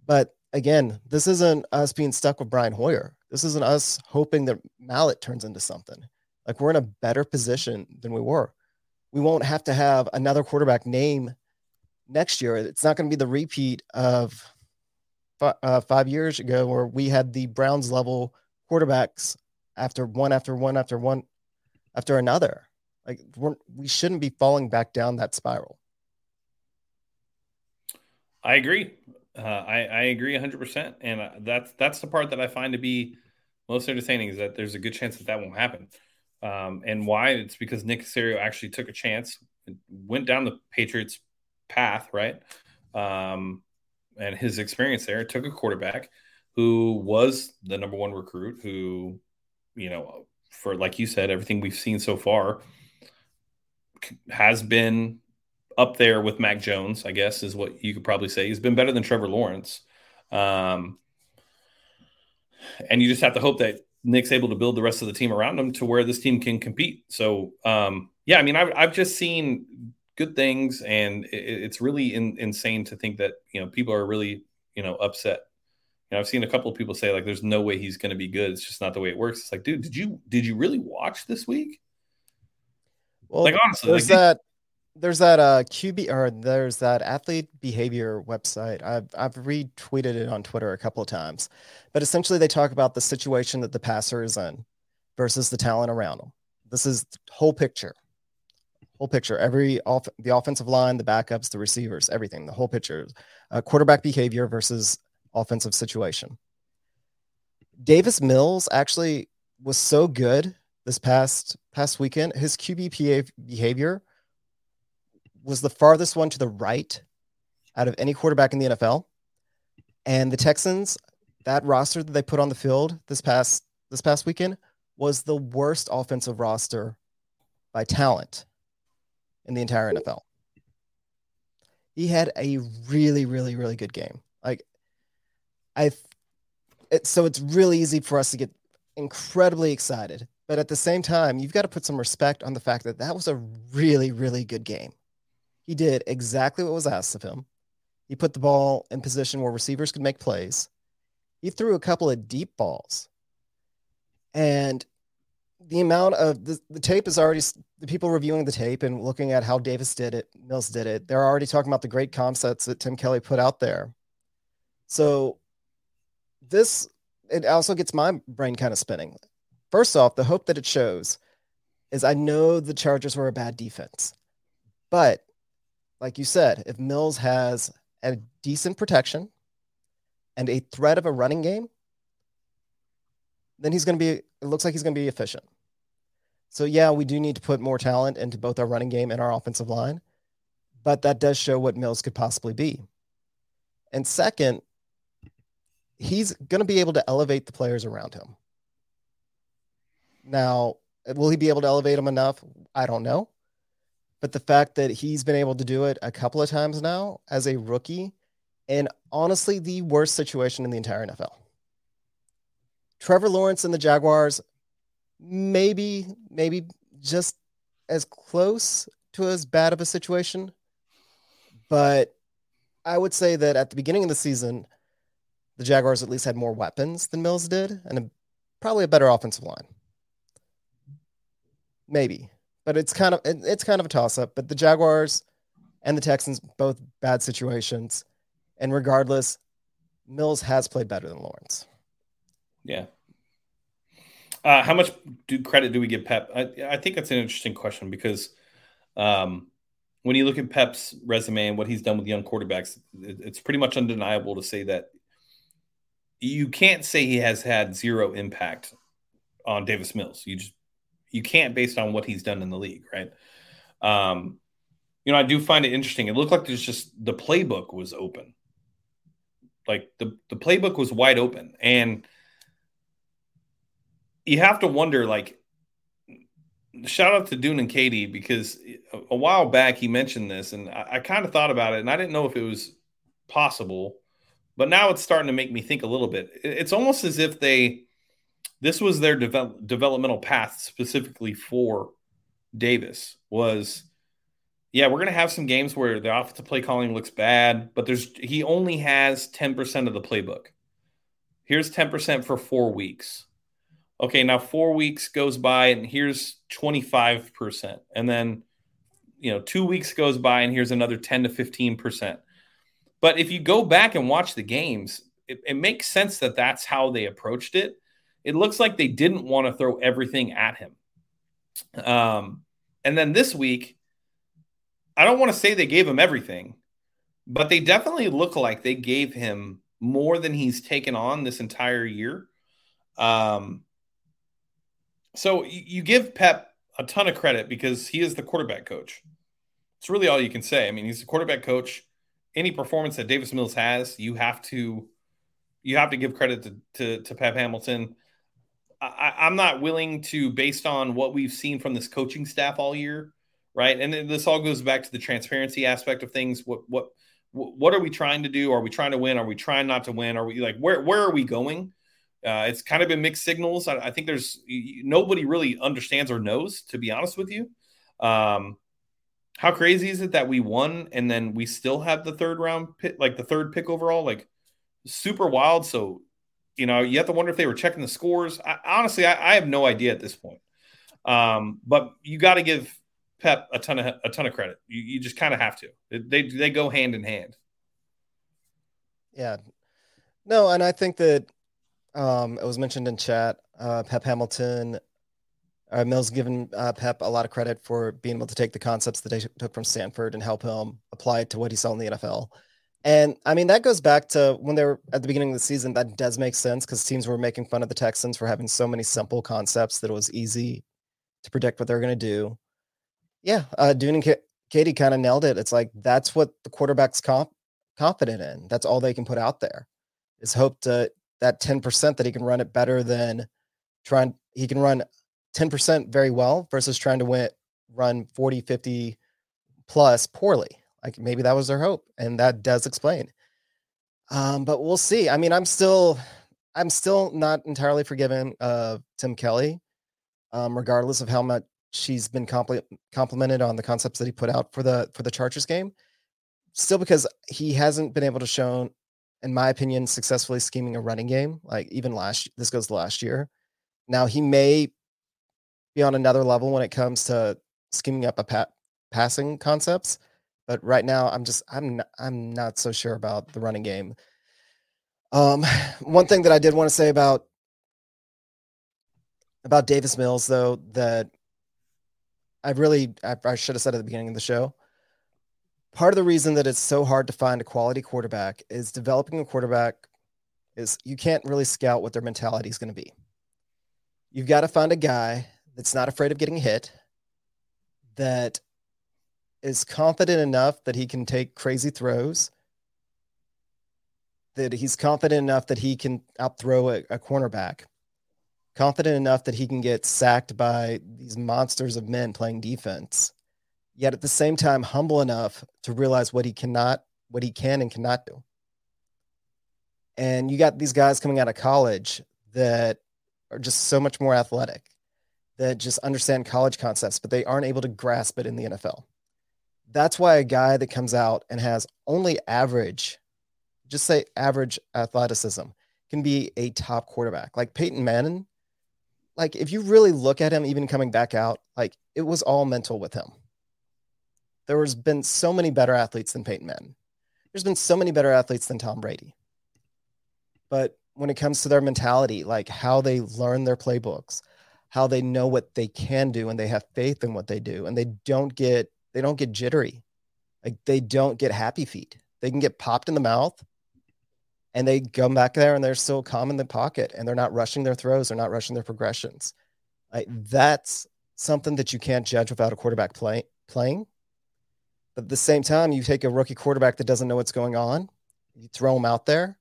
but again, this isn't us being stuck with Brian Hoyer. This isn't us hoping that Mallett turns into something. Like we're in a better position than we were. We won't have to have another quarterback name next year. It's not going to be the repeat of uh, five years ago where we had the Browns level quarterbacks after one after one after one after another. Like we're, we shouldn't be falling back down that spiral. I agree. Uh, I, I agree 100%. And uh, that's that's the part that I find to be most entertaining is that there's a good chance that that won't happen. Um, and why? It's because Nick Caserio actually took a chance, went down the Patriots path, right? Um, and his experience there took a quarterback who was the number one recruit, who, you know, for like you said, everything we've seen so far has been up there with Mac Jones, I guess is what you could probably say. He's been better than Trevor Lawrence. Um, and you just have to hope that Nick's able to build the rest of the team around him to where this team can compete. So, um, yeah, I mean, I've, I've just seen good things, and it, it's really in, insane to think that you know people are really you know upset. You know, I've seen a couple of people say like, "There's no way he's going to be good. It's just not the way it works." It's like, dude, did you did you really watch this week? Well, like honestly, there's like, that there's that uh QB or there's that athlete behavior website. I've I've retweeted it on Twitter a couple of times, but essentially they talk about the situation that the passer is in versus the talent around him. This is whole picture, whole picture. Every off the offensive line, the backups, the receivers, everything. The whole picture. Uh, quarterback behavior versus offensive situation. Davis Mills actually was so good this past past weekend. His QB behavior was the farthest one to the right out of any quarterback in the NFL. And the Texans, that roster that they put on the field this past this past weekend was the worst offensive roster by talent in the entire NFL. He had a really, really, really good game. Like I, it, so it's really easy for us to get incredibly excited, but at the same time, you've got to put some respect on the fact that that was a really, really good game. He did exactly what was asked of him. He put the ball in position where receivers could make plays. He threw a couple of deep balls. And the amount of the, the tape is already the people reviewing the tape and looking at how Davis did it, Mills did it. They're already talking about the great concepts that Tim Kelly put out there. So this it also gets my brain kind of spinning. First off, the hope that it shows is I know the Chargers were a bad defense, but like you said, if Mills has a decent protection and a threat of a running game, then he's going to be, it looks like he's going to be efficient. So, yeah, we do need to put more talent into both our running game and our offensive line, but that does show what Mills could possibly be. And second, he's going to be able to elevate the players around him. Now, will he be able to elevate them enough? I don't know. But the fact that he's been able to do it a couple of times now as a rookie, and honestly, the worst situation in the entire NFL. Trevor Lawrence and the Jaguars, maybe, maybe just as close to as bad of a situation. But I would say that at the beginning of the season, the Jaguars at least had more weapons than Mills did and a, probably a better offensive line. Maybe but it's kind of it's kind of a toss up. But the Jaguars and the Texans both bad situations, and regardless, Mills has played better than Lawrence. Yeah. Uh, how much do credit do we give Pep? I, I think that's an interesting question because um, when you look at Pep's resume and what he's done with young quarterbacks, it, it's pretty much undeniable to say that you can't say he has had zero impact on Davis Mills. You just you can't based on what he's done in the league, right? Um, you know, I do find it interesting. It looked like there's just the playbook was open. Like the, the playbook was wide open. And you have to wonder, like, shout out to Dune and Katie because a, while back he mentioned this, and I, I kind of thought about it, and I didn't know if it was possible, but now it's starting to make me think a little bit. It's almost as if they this was their develop, developmental path specifically for Davis was yeah, we're going to have some games where the offensive play calling looks bad, but there's he only has 10% of the playbook. Here's 10% for 4 weeks. Okay, now 4 weeks goes by and here's 25%. And then you know, 2 weeks goes by and here's another 10 to 15%. But if you go back and watch the games, it, it makes sense that that's how they approached it. It looks like they didn't want to throw everything at him. Um, and then this week, I don't want to say they gave him everything, but they definitely look like they gave him more than he's taken on this entire year. Um, so you, give Pep a ton of credit because he is the quarterback coach. It's really all you can say. I mean, he's the quarterback coach. Any performance that Davis Mills has, you have to you have to give credit to to, to Pep Hamilton. I, I'm not willing to, based on what we've seen from this coaching staff all year, right? And this all goes back to the transparency aspect of things. What what what are we trying to do? Are we trying to win? Are we trying not to win? Are we like where where are we going? Uh, it's kind of been mixed signals. I, I, think there's nobody really understands or knows, to be honest with you. Um, how crazy is it that we won and then we still have the third round pick, like the third pick overall? Like super wild. So you know, you have to wonder if they were checking the scores. I, honestly, I, I, have no idea at this point. Um, but you got to give Pep a ton of a ton of credit. You, you just kind of have to. They they go hand in hand. Yeah, no, and I think that um, it was mentioned in chat. Uh, Pep Hamilton, uh, Mills given uh, Pep a lot of credit for being able to take the concepts that they took from Stanford and help him apply it to what he saw in the NFL. And I mean, that goes back to when they were at the beginning of the season. That does make sense because teams were making fun of the Texans for having so many simple concepts that it was easy to predict what they're going to do. Yeah, uh, Dune and K- Katie kind of nailed it. It's like that's what the quarterback's comp- confident in. That's all they can put out there is hope to that 10% that he can run it better than trying. He can run 10% very well versus trying to win, run 40, 50 plus poorly. Like maybe that was their hope, and that does explain. Um, but we'll see. I mean, I'm still, I'm still not entirely forgiven of Tim Kelly, um, regardless of how much she's been compli- complimented on the concepts that he put out for the for the Chargers game. Still, because he hasn't been able to show, in my opinion, successfully scheming a running game. Like even last, this goes last year. Now he may be on another level when it comes to scheming up a pat passing concepts but right now, I'm just I'm not, I'm not so sure about the running game. Um, one thing that I did want to say about about Davis Mills, though, that I really I, I should have said at the beginning of the show. Part of the reason that it's so hard to find a quality quarterback is developing a quarterback is you can't really scout what their mentality is going to be. You've got to find a guy that's not afraid of getting hit, that is confident enough that he can take crazy throws, that he's confident enough that he can outthrow a, a cornerback, confident enough that he can get sacked by these monsters of men playing defense, yet at the same time humble enough to realize what he cannot, what he can and cannot do. And you got these guys coming out of college that are just so much more athletic, that just understand college concepts, but they aren't able to grasp it in the NFL that's why a guy that comes out and has only average, just say average athleticism, can be a top quarterback. Like Peyton Manning, like if you really look at him, even coming back out, like it was all mental with him. There has been so many better athletes than Peyton Manning. There's been so many better athletes than Tom Brady. But when it comes to their mentality, like how they learn their playbooks, how they know what they can do and they have faith in what they do and they don't get they don't get jittery. Like they don't get happy feet. They can get popped in the mouth and they come back there and they're still calm in the pocket and they're not rushing their throws. They're not rushing their progressions. Like that's something that you can't judge without a quarterback play playing. But at the same time, you take a rookie quarterback that doesn't know what's going on, you throw them out there,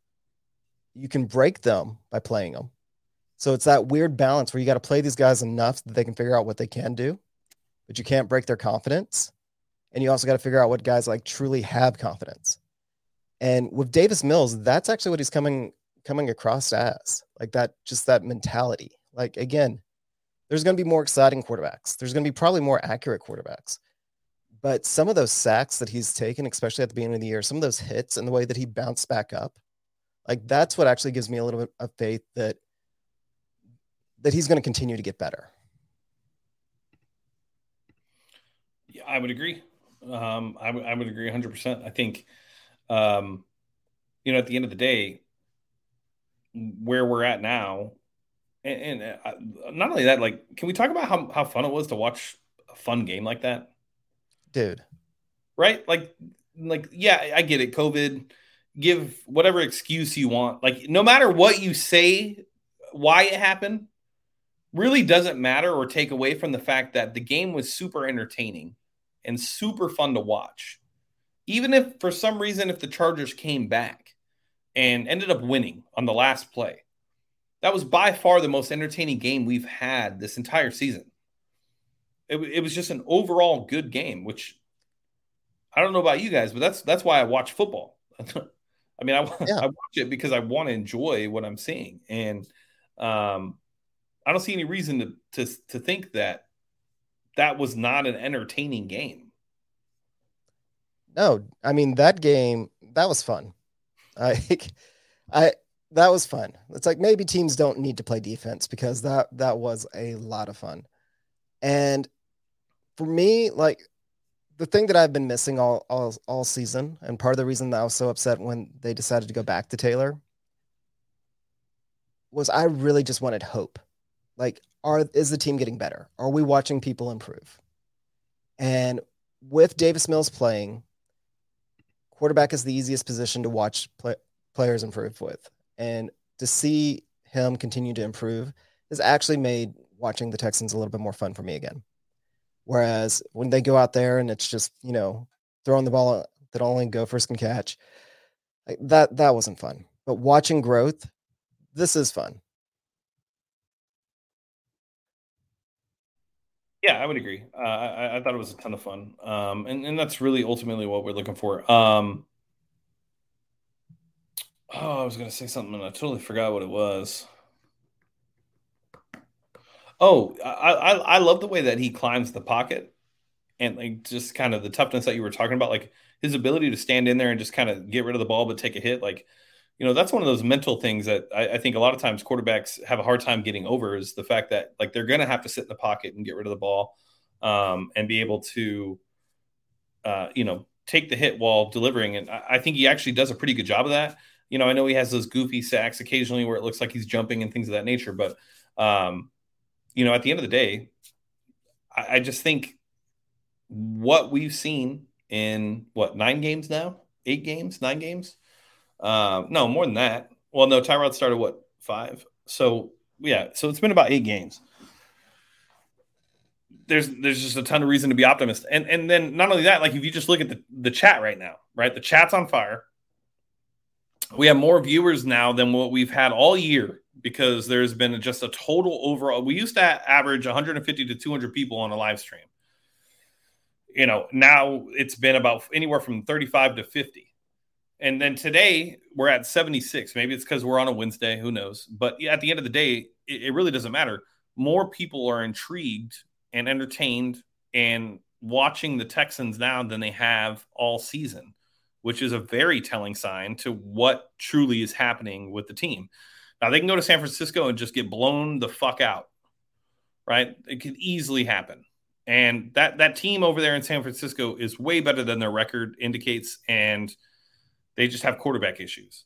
you can break them by playing them. So it's that weird balance where you got to play these guys enough that they can figure out what they can do, but you can't break their confidence. And you also got to figure out what guys like truly have confidence. And with Davis Mills, that's actually what he's coming coming across as. Like that just that mentality. Like again, there's going to be more exciting quarterbacks. There's going to be probably more accurate quarterbacks. But some of those sacks that he's taken, especially at the beginning of the year, some of those hits and the way that he bounced back up, like that's what actually gives me a little bit of faith that that he's going to continue to get better. Yeah, I would agree. Um, I, w- I would agree 100%. I think, um, you know, at the end of the day, where we're at now, and, and uh, not only that, like, can we talk about how, how fun it was to watch a fun game like that? Dude. Right? Like, like, yeah, I get it. COVID, give whatever excuse you want. Like, no matter what you say, why it happened, really doesn't matter or take away from the fact that the game was super entertaining and super fun to watch. Even if for some reason, if the Chargers came back and ended up winning on the last play, that was by far the most entertaining game we've had this entire season. It, it was just an overall good game, which I don't know about you guys, but that's that's why I watch football. I mean, I, yeah. I watch it because I want to enjoy what I'm seeing, and um, I don't see any reason to to to think that that was not an entertaining game. No, I mean that game that was fun. I I that was fun. It's like maybe teams don't need to play defense because that that was a lot of fun. And for me, like the thing that I've been missing all all all season, and part of the reason that I was so upset when they decided to go back to Taylor was I really just wanted hope. Like, are is the team getting better? Are we watching people improve? And with Davis Mills playing, quarterback is the easiest position to watch play, players improve with, and to see him continue to improve has actually made watching the Texans a little bit more fun for me again. Whereas when they go out there and it's just you know throwing the ball that only gophers can catch, that that wasn't fun. But watching growth, this is fun. Yeah, I would agree. Uh, I, I, thought it was a ton of fun, um, and and that's really ultimately what we're looking for. Um, oh, I was to say something and I totally forgot what it was. Oh, I, I I love the way that he climbs the pocket, and like just kind of the toughness that you were talking about, like his ability to stand in there and just kind of get rid of the ball but take a hit, like you know that's one of those mental things that I, I, think a lot of times quarterbacks have a hard time getting over is the fact that like they're going to have to sit in the pocket and get rid of the ball um, and be able to uh, you know take the hit while delivering. And I, I, think he actually does a pretty good job of that. You know i know he has those goofy sacks occasionally where it looks like he's jumping and things of that nature but um, you know at the end of the day I, I just think what we've seen in what nine games now? Eight games? Nine games uh, no, more than that. Well, no, Tyrod started what five. So yeah, so it's been about eight games. There's there's just a ton of reason to be optimistic, and and then not only that, like if you just look at the the chat right now, right, the chat's on fire. We have more viewers now than what we've had all year because there's been just a total overall. We used to average 150 to 200 people on a live stream. You know, now it's been about anywhere from 35 to 50 and then today we're at 76. Maybe it's because we're on a Wednesday. Who knows? But at the end of the day, it, it really doesn't matter. More people are intrigued and entertained and watching the Texans now than they have all season, which is a very telling sign to what truly is happening with the team. Now they can go to San Francisco and just get blown the fuck out, right? It could easily happen. And that that team over there in San Francisco is way better than their record indicates. And they just have quarterback issues.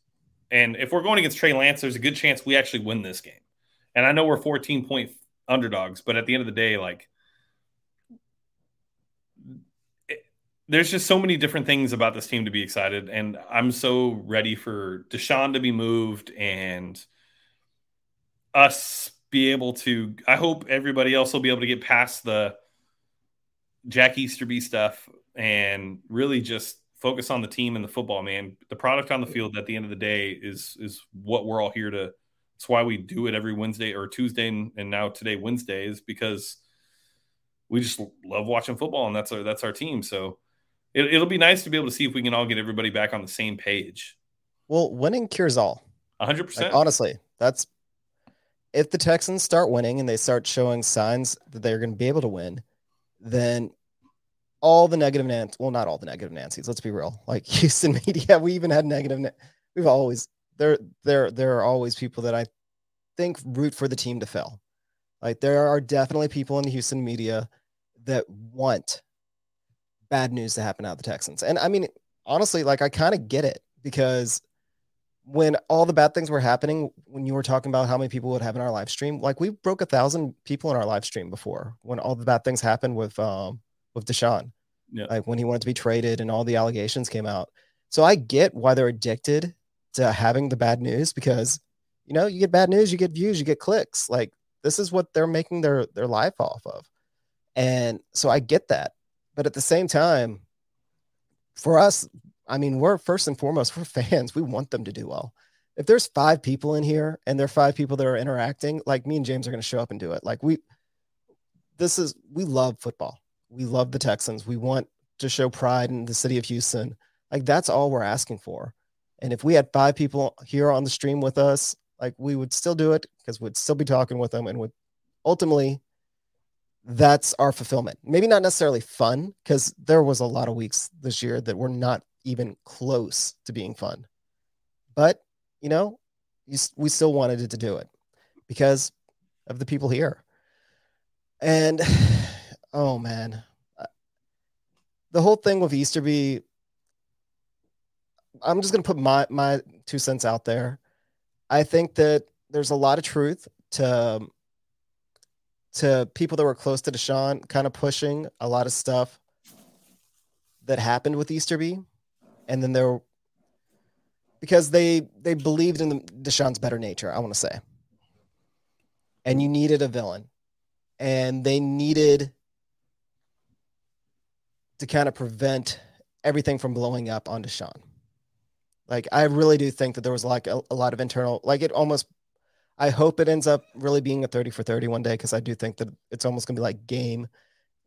And if we're going against Trey Lance, there's a good chance we actually win this game. And I know we're 14 point underdogs, but at the end of the day, like, there's just so many different things about this team to be excited. And I'm so ready for Deshaun to be moved and us be able to. I hope everybody else will be able to get past the Jack Easterby stuff and really just focus on the team and the football, man. The product on the field at the end of the day is is what we're all here to. It's why we do it every Wednesday or Tuesday, and, and now today Wednesday is because we just love watching football, and that's our that's our team. So it, it'll be nice to be able to see if we can all get everybody back on the same page. Well, winning cures all. 100%. Like, honestly, that's if the Texans start winning and they start showing signs that they're going to be able to win, then all the negative Nancy, well, not all the negative Nancy's. Let's be real. Like Houston media, we even had negative. We've always there. There, there are always people that I think root for the team to fail. Like there are definitely people in the Houston media that want bad news to happen out of the Texans, and I mean, honestly, like I kind of get it because when all the bad things were happening, when you were talking about how many people would have in our live stream, like we broke a thousand people in our live stream before when all the bad things happened with um with Deshaun. Yeah. Like when he wanted to be traded and all the allegations came out. So I get why they're addicted to having the bad news because you know, you get bad news, you get views, you get clicks. Like this is what they're making their their life off of. And so I get that. But at the same time, for us, I mean, we're first and foremost, we're fans. We want them to do well. If there's five people in here and there are five people that are interacting, like me and James are going to show up and do it. Like we, this is, we love football. We love the Texans. We want to show pride in the city of Houston. Like that's all we're asking for. And if we had five people here on the stream with us, like we would still do it because we'd still be talking with them and would ultimately that's our fulfillment. Maybe not necessarily fun because there was a lot of weeks this year that were not even close to being fun. But, you know, we still wanted to do it because of the people here. And oh man, uh, the whole thing with Easterby, I'm just going to put my, my two cents out there. I think that there's a lot of truth to to people that were close to Deshaun, kind of pushing a lot of stuff that happened with Easterby and then there because they they believed in the, Deshaun's better nature. I want to say, and you needed a villain, and they needed to kind of prevent everything from blowing up on Deshaun. Like I really do think that there was like a, a lot of internal, like it almost. I hope it ends up really being a 30 for 30 one day because I do think that it's almost gonna be like game,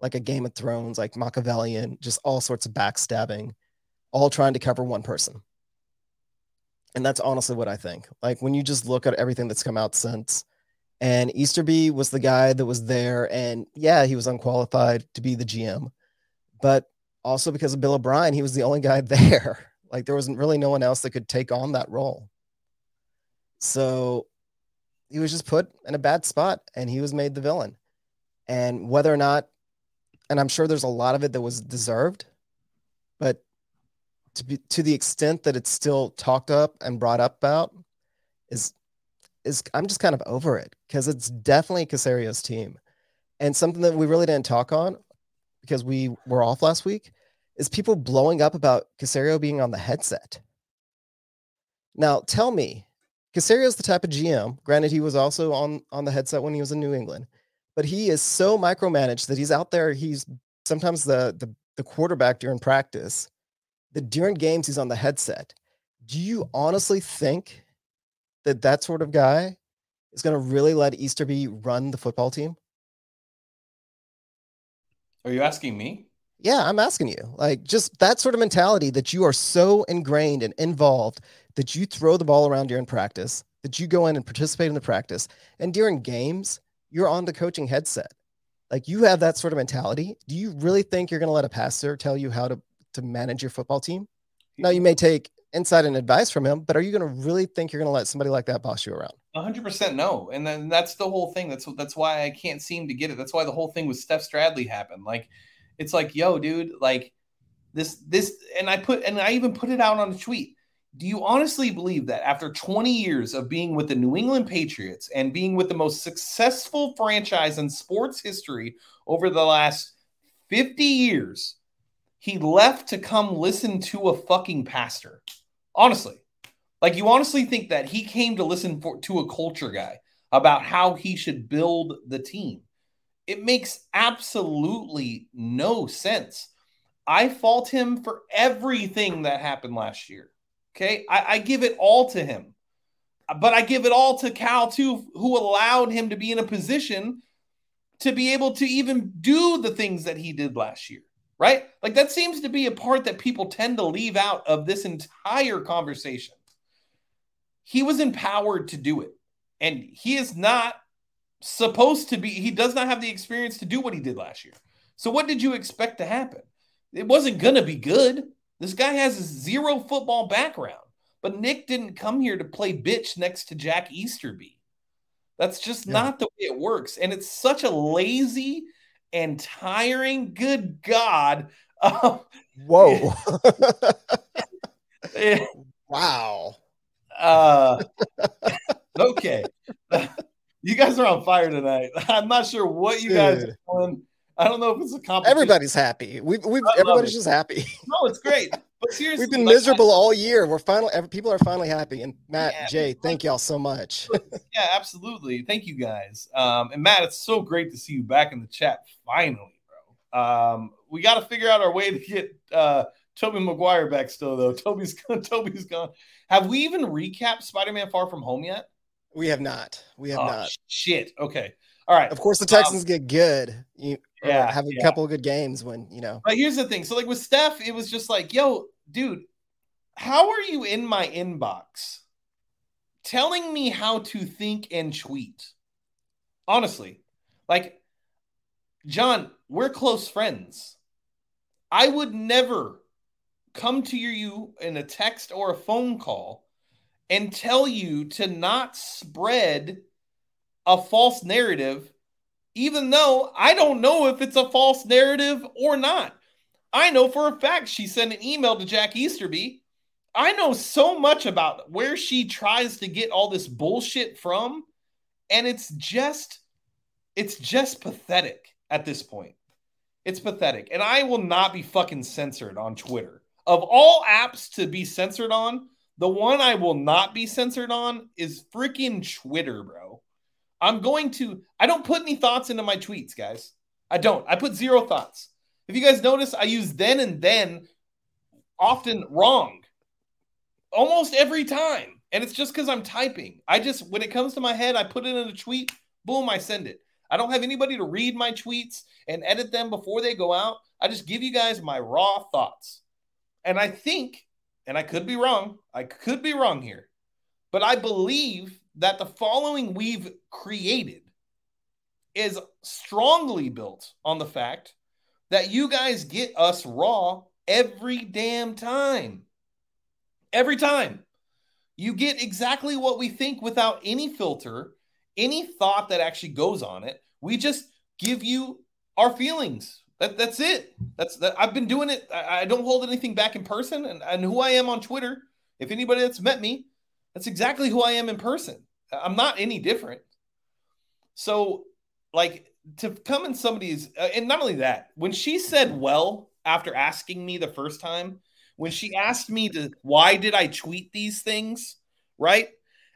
like a Game of Thrones, like Machiavellian, just all sorts of backstabbing all trying to cover one person. And that's honestly what I think. Like when you just look at everything that's come out since, and Easterby was the guy that was there, and yeah, he was unqualified to be the GM, but also because of Bill O'Brien, he was the only guy there. Like there wasn't really no one else that could take on that role. So he was just put in a bad spot and he was made the villain. And whether or not, and I'm sure there's a lot of it that was deserved, but to be to the extent that it's still talked up and brought up about is is I'm just kind of over it because it's definitely Caserio's team. And something that we really didn't talk on because we were off last week is people blowing up about Caserio being on the headset. Now, tell me, Caserio's the type of GM, granted he was also on on the headset when he was in New England, but he is so micromanaged that he's out there, he's sometimes the the, the quarterback during practice that during games he's on the headset. Do you honestly think that that sort of guy is going to really let Easterby run the football team? Are you asking me? Yeah, I'm asking you. Like just that sort of mentality that you are so ingrained and involved that you throw the ball around during practice, that you go in and participate in the practice, and during games, you're on the coaching headset. Like you have that sort of mentality. Do you really think you're going to let a passer tell you how to to manage your football team. Now you may take insight and advice from him, but are you going to really think you're going to let somebody like that boss you around? 100% no. And then that's the whole thing. That's that's why I can't seem to get it. That's why the whole thing with Steph Stradley happened. Like it's like, yo, dude, like this this and I put and I even put it out on a tweet. Do you honestly believe that after 20 years of being with the New England Patriots and being with the most successful franchise in sports history over the last 50 years, he left to come listen to a fucking pastor. Honestly. Like you honestly think that he came to listen for, to a culture guy about how he should build the team. It makes absolutely no sense. I fault him for everything that happened last year. Okay. I, I give it all to him. But I give it all to Cal too, who allowed him to be in a position to be able to even do the things that he did last year. Right? Like that seems to be a part that people tend to leave out of this entire conversation. He was empowered to do it. And he is not supposed to be, he does not have the experience to do what he did last year. So, what did you expect to happen? It wasn't going to be good. This guy has zero football background, but Nick didn't come here to play bitch next to Jack Easterby. That's just yeah. not the way it works. And it's such a lazy and tiring, good God. Um, Whoa. wow. Uh, okay. you guys are on fire tonight. I'm not sure what you Dude. guys are doing. I don't know if it's a competition. Everybody's happy. We've, we've everybody's just happy. No, it's great. But seriously, we've been like, miserable I, all year. We're finally people are finally happy. And Matt, yeah, Jay, thank y'all so much. yeah, absolutely. Thank you guys. Um, and Matt, it's so great to see you back in the chat finally, bro. Um, we got to figure out our way to get uh Tobey Maguire back still though. Toby's gone. Toby's gone. Have we even recapped Spider-Man Far From Home yet? We have not. We have oh, not. Shit. Okay. All right. Of course, the Texans um, get good. You yeah, have a yeah. couple of good games when you know. But here's the thing. So, like with Steph, it was just like, yo, dude, how are you in my inbox telling me how to think and tweet? Honestly, like, John, we're close friends. I would never come to you in a text or a phone call and tell you to not spread a false narrative, even though I don't know if it's a false narrative or not. I know for a fact she sent an email to Jack Easterby. I know so much about where she tries to get all this bullshit from, and it's just it's just pathetic at this point. It's pathetic. And I will not be fucking censored on Twitter. Of all apps to be censored on, the one I will not be censored on is freaking Twitter, bro. I'm going to, I don't put any thoughts into my tweets, guys. I don't. I put zero thoughts. If you guys notice, I use then and then often wrong almost every time. And it's just because I'm typing. I just, when it comes to my head, I put it in a tweet, boom, I send it. I don't have anybody to read my tweets and edit them before they go out. I just give you guys my raw thoughts. And I think and I could be wrong, I could be wrong here, but I believe that the following we've created is strongly built on the fact that you guys get us raw every damn time. Every time. You get exactly what we think without any filter, any thought that actually goes on it. We just give you our feelings. That, that's it. That's that. I've been doing it. I, I don't hold anything back in person, and, and who I am on Twitter. If anybody that's met me, that's exactly who I am in person. I'm not any different. So, like to come in somebody's, uh, and not only that, when she said well after asking me the first time, when she asked me to why did I tweet these things, right?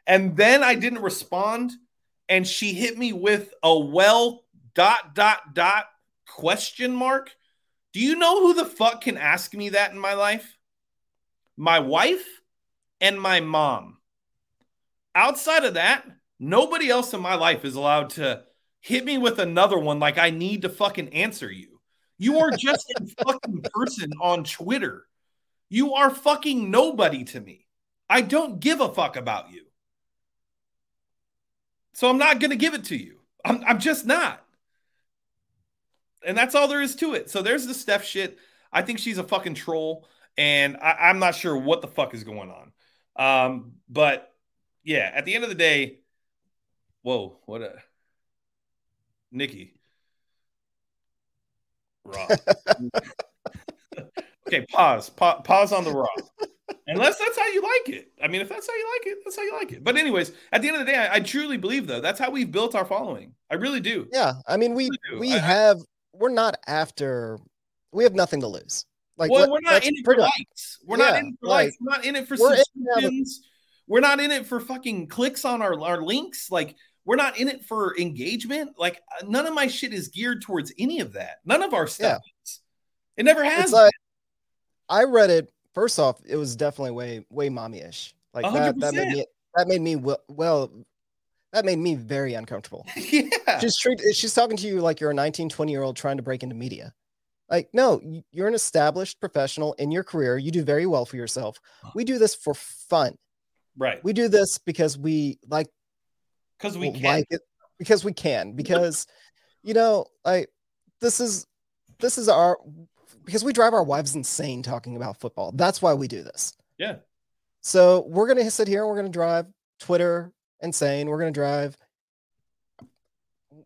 And then I didn't respond, and she hit me with a well dot dot dot question mark. Do you know who the fuck can ask me that in my life? My wife and my mom. Outside of that, nobody else in my life is allowed to hit me with another one like I need to fucking answer you. You are just a fucking person on Twitter. You are fucking nobody to me. I don't give a fuck about you. So I'm not going to give it to you. I'm, I'm just not and that's all there is to it. So there's the Steph shit. I think she's a fucking troll, and I, am not sure what the fuck is going on. Um, but yeah, at the end of the day, whoa, what a Nikki. Raw. okay, pause. Pa- pause on the raw. Unless that's how you like it. I mean, if that's how you like it, that's how you like it. But anyways, at the end of the day, I, I truly believe though that's how we've built our following. I really do. Yeah, I mean, we really we I, have we're not after. We have nothing to lose. Like, well, we're not in it for likes. We're yeah, not in it for likes. We're not in it for we're subscriptions. We're not in it for fucking clicks on our, our links. Like We're not in it for engagement. Like uh, none of my shit is geared towards any of that. None of our stuff yeah. It never has. Like, I read it. First off, it was definitely way way mommy-ish. Like 100%. that that made me that made me well, well that made me very uncomfortable. yeah. She's treat, she's talking to you like you're a 19, 20 year old trying to break into media. Like, no, you're an established professional in your career. You do very well for yourself. We do this for fun. Right. We do this because we like because we can. like it because we can because you know like this is this is our because we drive our wives insane talking about football. That's why we do this. Yeah. So we're gonna sit here. And we're gonna drive Twitter insane. We're gonna drive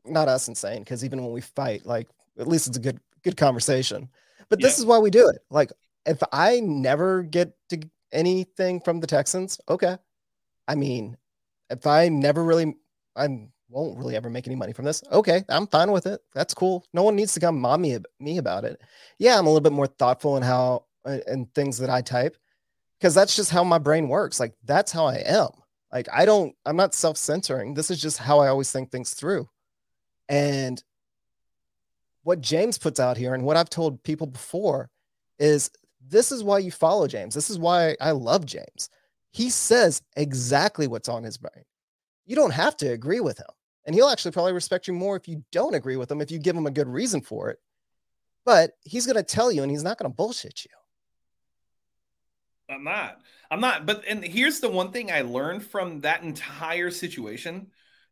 not us insane because even when we fight, like at least it's a good good conversation. But this yeah. is why we do it. Like if I never get to anything from the Texans, okay. I mean, if I never really, I won't really ever make any money from this. Okay, I'm fine with it. That's cool. No one needs to come mom me, me about it. Yeah, I'm a little bit more thoughtful in how uh, and things that I type because that's just how my brain works. Like that's how I am. Like I don't, I'm not self centering. This is just how I always think things through. And what James puts out here and what I've told people before is this is why you follow James. This is why I love James. He says exactly what's on his brain. You don't have to agree with him. And he'll actually probably respect you more if you don't agree with him, if you give him a good reason for it. But he's going to tell you and he's not going to bullshit you. I'm not. I'm not. But and here's the one thing I learned from that entire situation.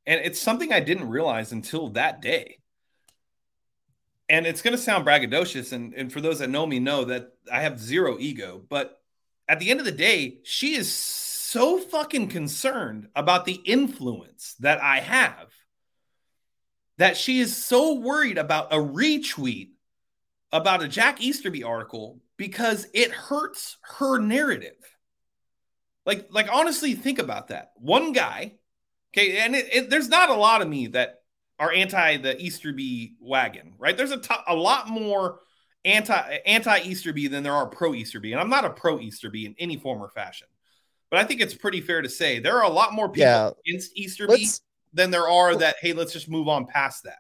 And it's something I didn't realize until that day and it's going to sound braggadocious and, and for those that know me know that i have zero ego but at the end of the day she is so fucking concerned about the influence that i have that she is so worried about a retweet about a jack easterby article because it hurts her narrative like like honestly think about that one guy okay and it, it, there's not a lot of me that are anti the Easterby wagon, right? There's a, a lot more anti anti Easterby than there are pro Easterby, and I'm not a pro Easterby in any form or fashion. But I think it's pretty fair to say there are a lot more people yeah. against Easterby let's, than there are that hey, let's just move on past that.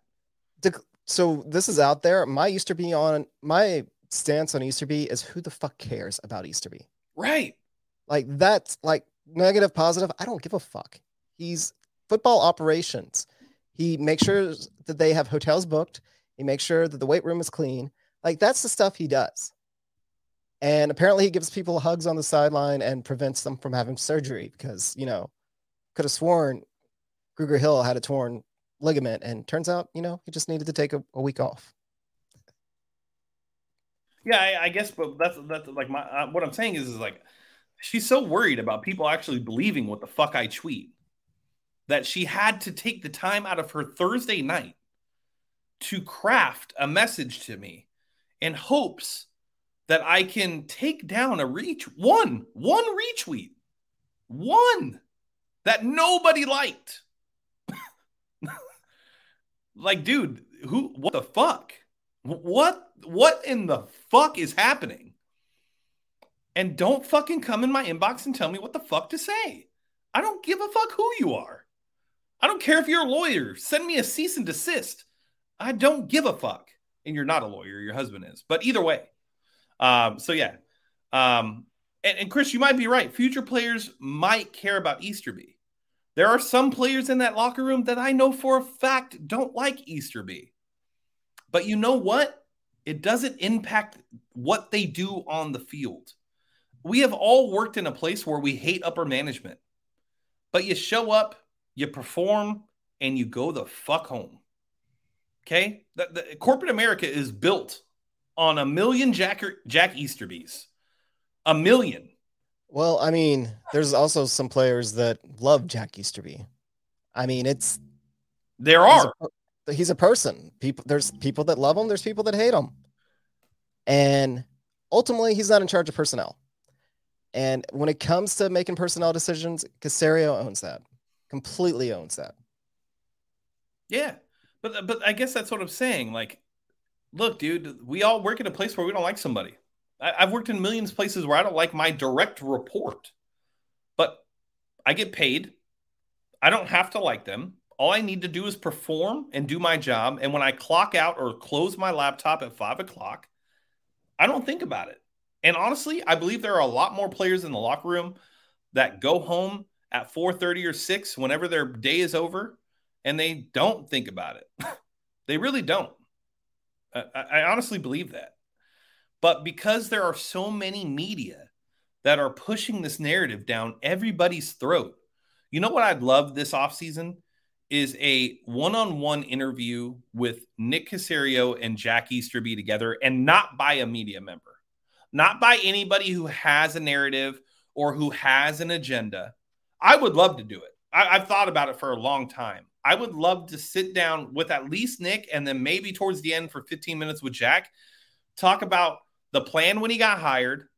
So this is out there. My Easterby on my stance on Easterby is who the fuck cares about Easterby? Right. Like that's like negative, positive. I don't give a fuck. He's football operations. He makes sure that they have hotels booked. He makes sure that the weight room is clean. Like that's the stuff he does. And apparently he gives people hugs on the sideline and prevents them from having surgery because, you know, could have sworn Grugier Hill had a torn ligament and turns out, you know, he just needed to take a, a week off. Yeah, I, I, guess, but that's that's like my uh, what I'm saying is is like she's so worried about people actually believing what the fuck I tweet that she had to take the time out of her Thursday night to craft a message to me in hopes that I can take down a reach one, one retweet, one that nobody liked. like, dude, who, what the fuck? What, what in the fuck is happening? And don't fucking come in my inbox and tell me what the fuck to say. I don't give a fuck who you are. I don't care if you're a lawyer. Send me a cease and desist. I don't give a fuck. And you're not a lawyer, your husband is. But either way. Um, so yeah. Um, and, and Chris, you might be right. Future players might care about Easterby. There are some players in that locker room that I know for a fact don't like Easterby. But you know what? It doesn't impact what they do on the field. We have all worked in a place where we hate upper management, but you show up, you perform, and you go the fuck home. Okay? The, the, corporate America is built on a million Jack, Jack Easterbys. A million. Well, I mean, there's also some players that love Jack Easterby. I mean, it's there are. A, he's a person. People there's people that love him, there's people that hate him. And ultimately, he's not in charge of personnel. And when it comes to making personnel decisions, Caserio owns that completely owns that. Yeah. But but I guess that's what I'm saying. Like, look, dude, we all work in a place where we don't like somebody. I, I've worked in millions of places where I don't like my direct report, but I get paid. I don't have to like them. All I need to do is perform and do my job. And when I clock out or close my laptop at five o'clock, I don't think about it. And honestly, I believe there are a lot more players in the locker room that go home at 4:30 or 6 whenever their day is over and they don't think about it. they really don't. I, I honestly believe that. But because there are so many media that are pushing this narrative down everybody's throat, you know what I'd love this offseason is a one-on-one interview with Nick Caserio and Jack Easterby together and not by a media member, not by anybody who has a narrative or who has an agenda. I would love to do it. I, have thought about it for a long time. I would love to sit down with at least Nick and then maybe towards the end for 15 minutes with Jack, talk about the plan when he got hired,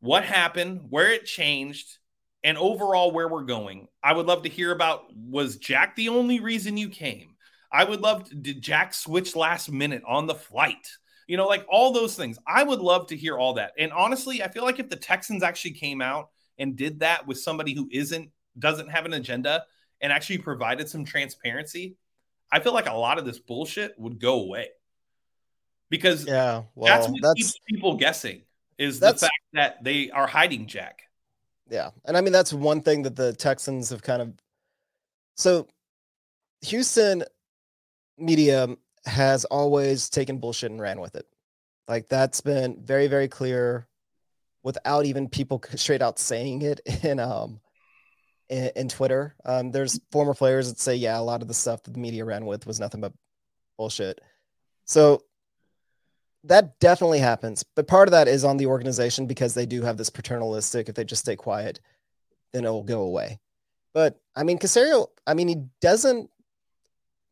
what happened, where it changed, and overall where we're going. I would love to hear about was Jack the only reason you came? I would love to, did Jack switch last minute on the flight? You know, like all those things. I would love to hear all that. And honestly, I feel like if the Texans actually came out and did that with somebody who isn't doesn't have an agenda and actually provided some transparency, I feel like a lot of this bullshit would go away. Because yeah, well, that's what that's, keeps people guessing is the fact that they are hiding Jack. Yeah. And I mean, that's one thing that the Texans have kind of. So Houston media has always taken bullshit and ran with it. Like that's been very, very clear without even people straight out saying it in um in, in Twitter. Um, there's former players that say, yeah, a lot of the stuff that the media ran with was nothing but bullshit. So that definitely happens. But part of that is on the organization because they do have this paternalistic, if they just stay quiet, then it will go away. But I mean, Caserio, I mean, he doesn't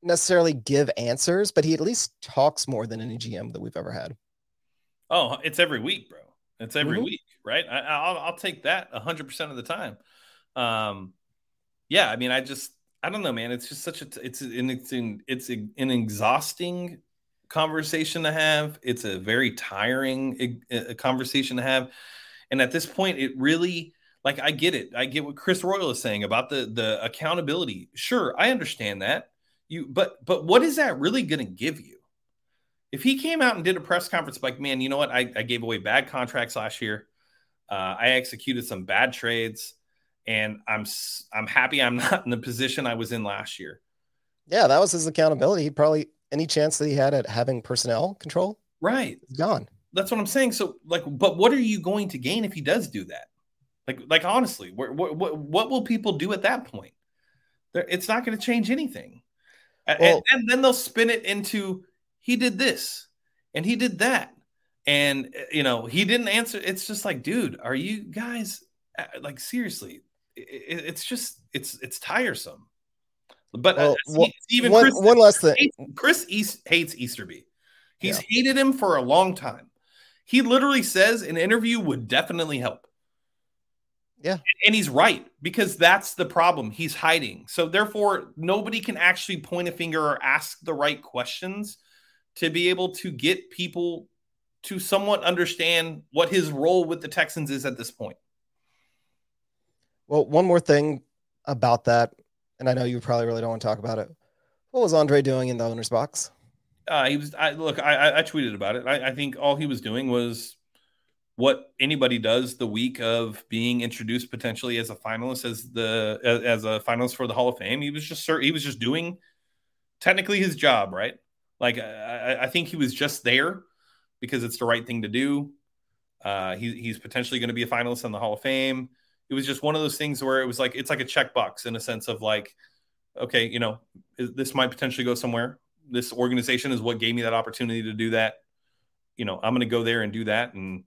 necessarily give answers, but he at least talks more than any GM that we've ever had. Oh, it's every week, bro. It's every mm-hmm. week, right? I, will I'll take that hundred percent of the time. Um, yeah, I mean, I just I don't know, man. It's just such a it's an it's an, it's an exhausting conversation to have. It's a very tiring a, conversation to have, and at this point, it really like I get it. I get what Chris Royal is saying about the the accountability. Sure, I understand that. You but but what is that really going to give you? if he came out and did a press conference like, man, you know what? I, I gave away bad contracts last year. Uh, I executed some bad trades, and I'm I'm happy I'm not in the position I was in last year. Yeah, that was his accountability. He probably any chance that he had at having personnel control, right, gone. That's what I'm saying. So, like, but what are you going to gain if he does do that? Like, like honestly, what what what will people do at that point? It's not going to change anything. Well, and, and then they'll spin it into he did this and he did that and you know he didn't answer it's just like dude are you guys eh, like seriously it, it's just it's it's tiresome but uh, well, even one, Chris, one less thing. hates, chris East, hates easterby. He's yeah. hated him for a long time. He literally says an interview would definitely help. Yeah. And he's right because that's the problem. He's hiding. So therefore nobody can actually point a finger or ask the right questions to be able to get people to somewhat understand what his role with the Texans is at this point. Well, one more thing about that, and I know you probably really don't want to talk about it. What was Andre doing in the owner's box? Uh, he was. I, look, I, I tweeted about it. I, I think all he was doing was what anybody does the week of being introduced potentially as a finalist as the as, a finalist for the Hall of Fame. He was just he was just doing technically his job, right? Like I, I think he was just there because it's the right thing to do. Uh, he, he's potentially going to be a finalist in the Hall of Fame. It was just one of those things where it was like it's like a checkbox in a sense of like, okay, you know, this might potentially go somewhere. This organization is what gave me that opportunity to do that. You know, I'm going to go there and do that, and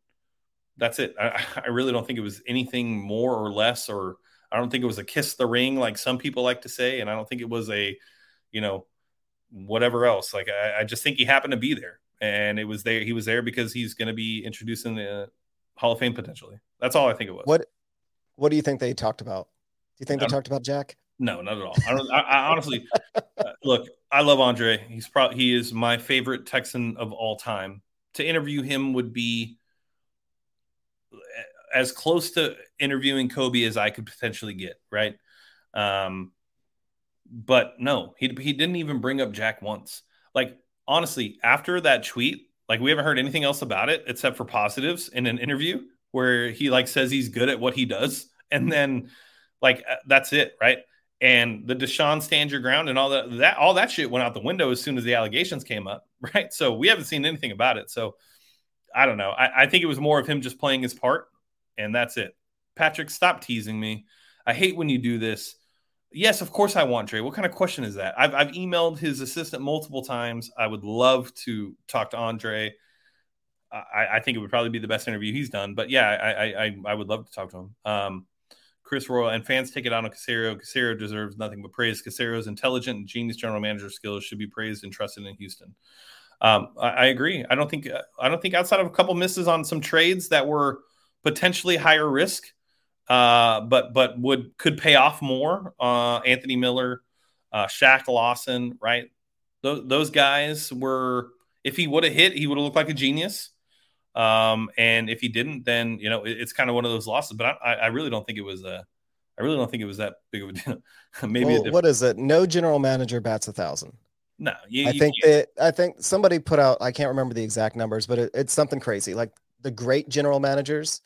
that's it. I, I really don't think it was anything more or less, or I don't think it was a kiss the ring like some people like to say, and I don't think it was a, you know, whatever else. Like I, I, just think he happened to be there, and it was there. He was there because he's going to be introducing the Hall of Fame potentially. That's all I think it was. What What do you think they talked about? Do you think they talked about Jack? No, not at all. I, don't, I, I honestly uh, look. I love Andre. He's probably he is my favorite Texan of all time. To interview him would be as close to interviewing Kobe as I could potentially get. Right. Um, But no, he he didn't even bring up Jack once. Like honestly, after that tweet, like we haven't heard anything else about it except for positives in an interview where he like says he's good at what he does, and then like uh, that's it, right? And the Deshaun stand your ground and all that that all that shit went out the window as soon as the allegations came up, right? So we haven't seen anything about it. So I don't know. I, I think it was more of him just playing his part, and that's it. Patrick, stop teasing me. I hate when you do this. Yes, of course I want Dre. What kind of question is that? I've, I've emailed his assistant multiple times. I would love to talk to Andre. I, I think it would probably be the best interview he's done. But yeah, I I, I would love to talk to him. Um, Chris Royal and fans take it on Caserio. Caserio deserves nothing but praise. Caserio's intelligent and genius general manager skills should be praised and trusted in Houston. Um, I, I, agree. I don't think I don't think outside of a couple misses on some trades that were potentially higher risk, uh, but but would could pay off more. Uh, Anthony Miller, uh, Shaq Lawson, right? Those, those guys were. If he would have hit, he would have looked like a genius. Um, and if he didn't, then you know it, it's kind of one of those losses. But I, I really don't think it was a. I really don't think it was that big of a deal. Maybe well, what is it? No general manager bats a thousand. No, you, I you think that I think somebody put out. I can't remember the exact numbers, but it, it's something crazy. Like the great general managers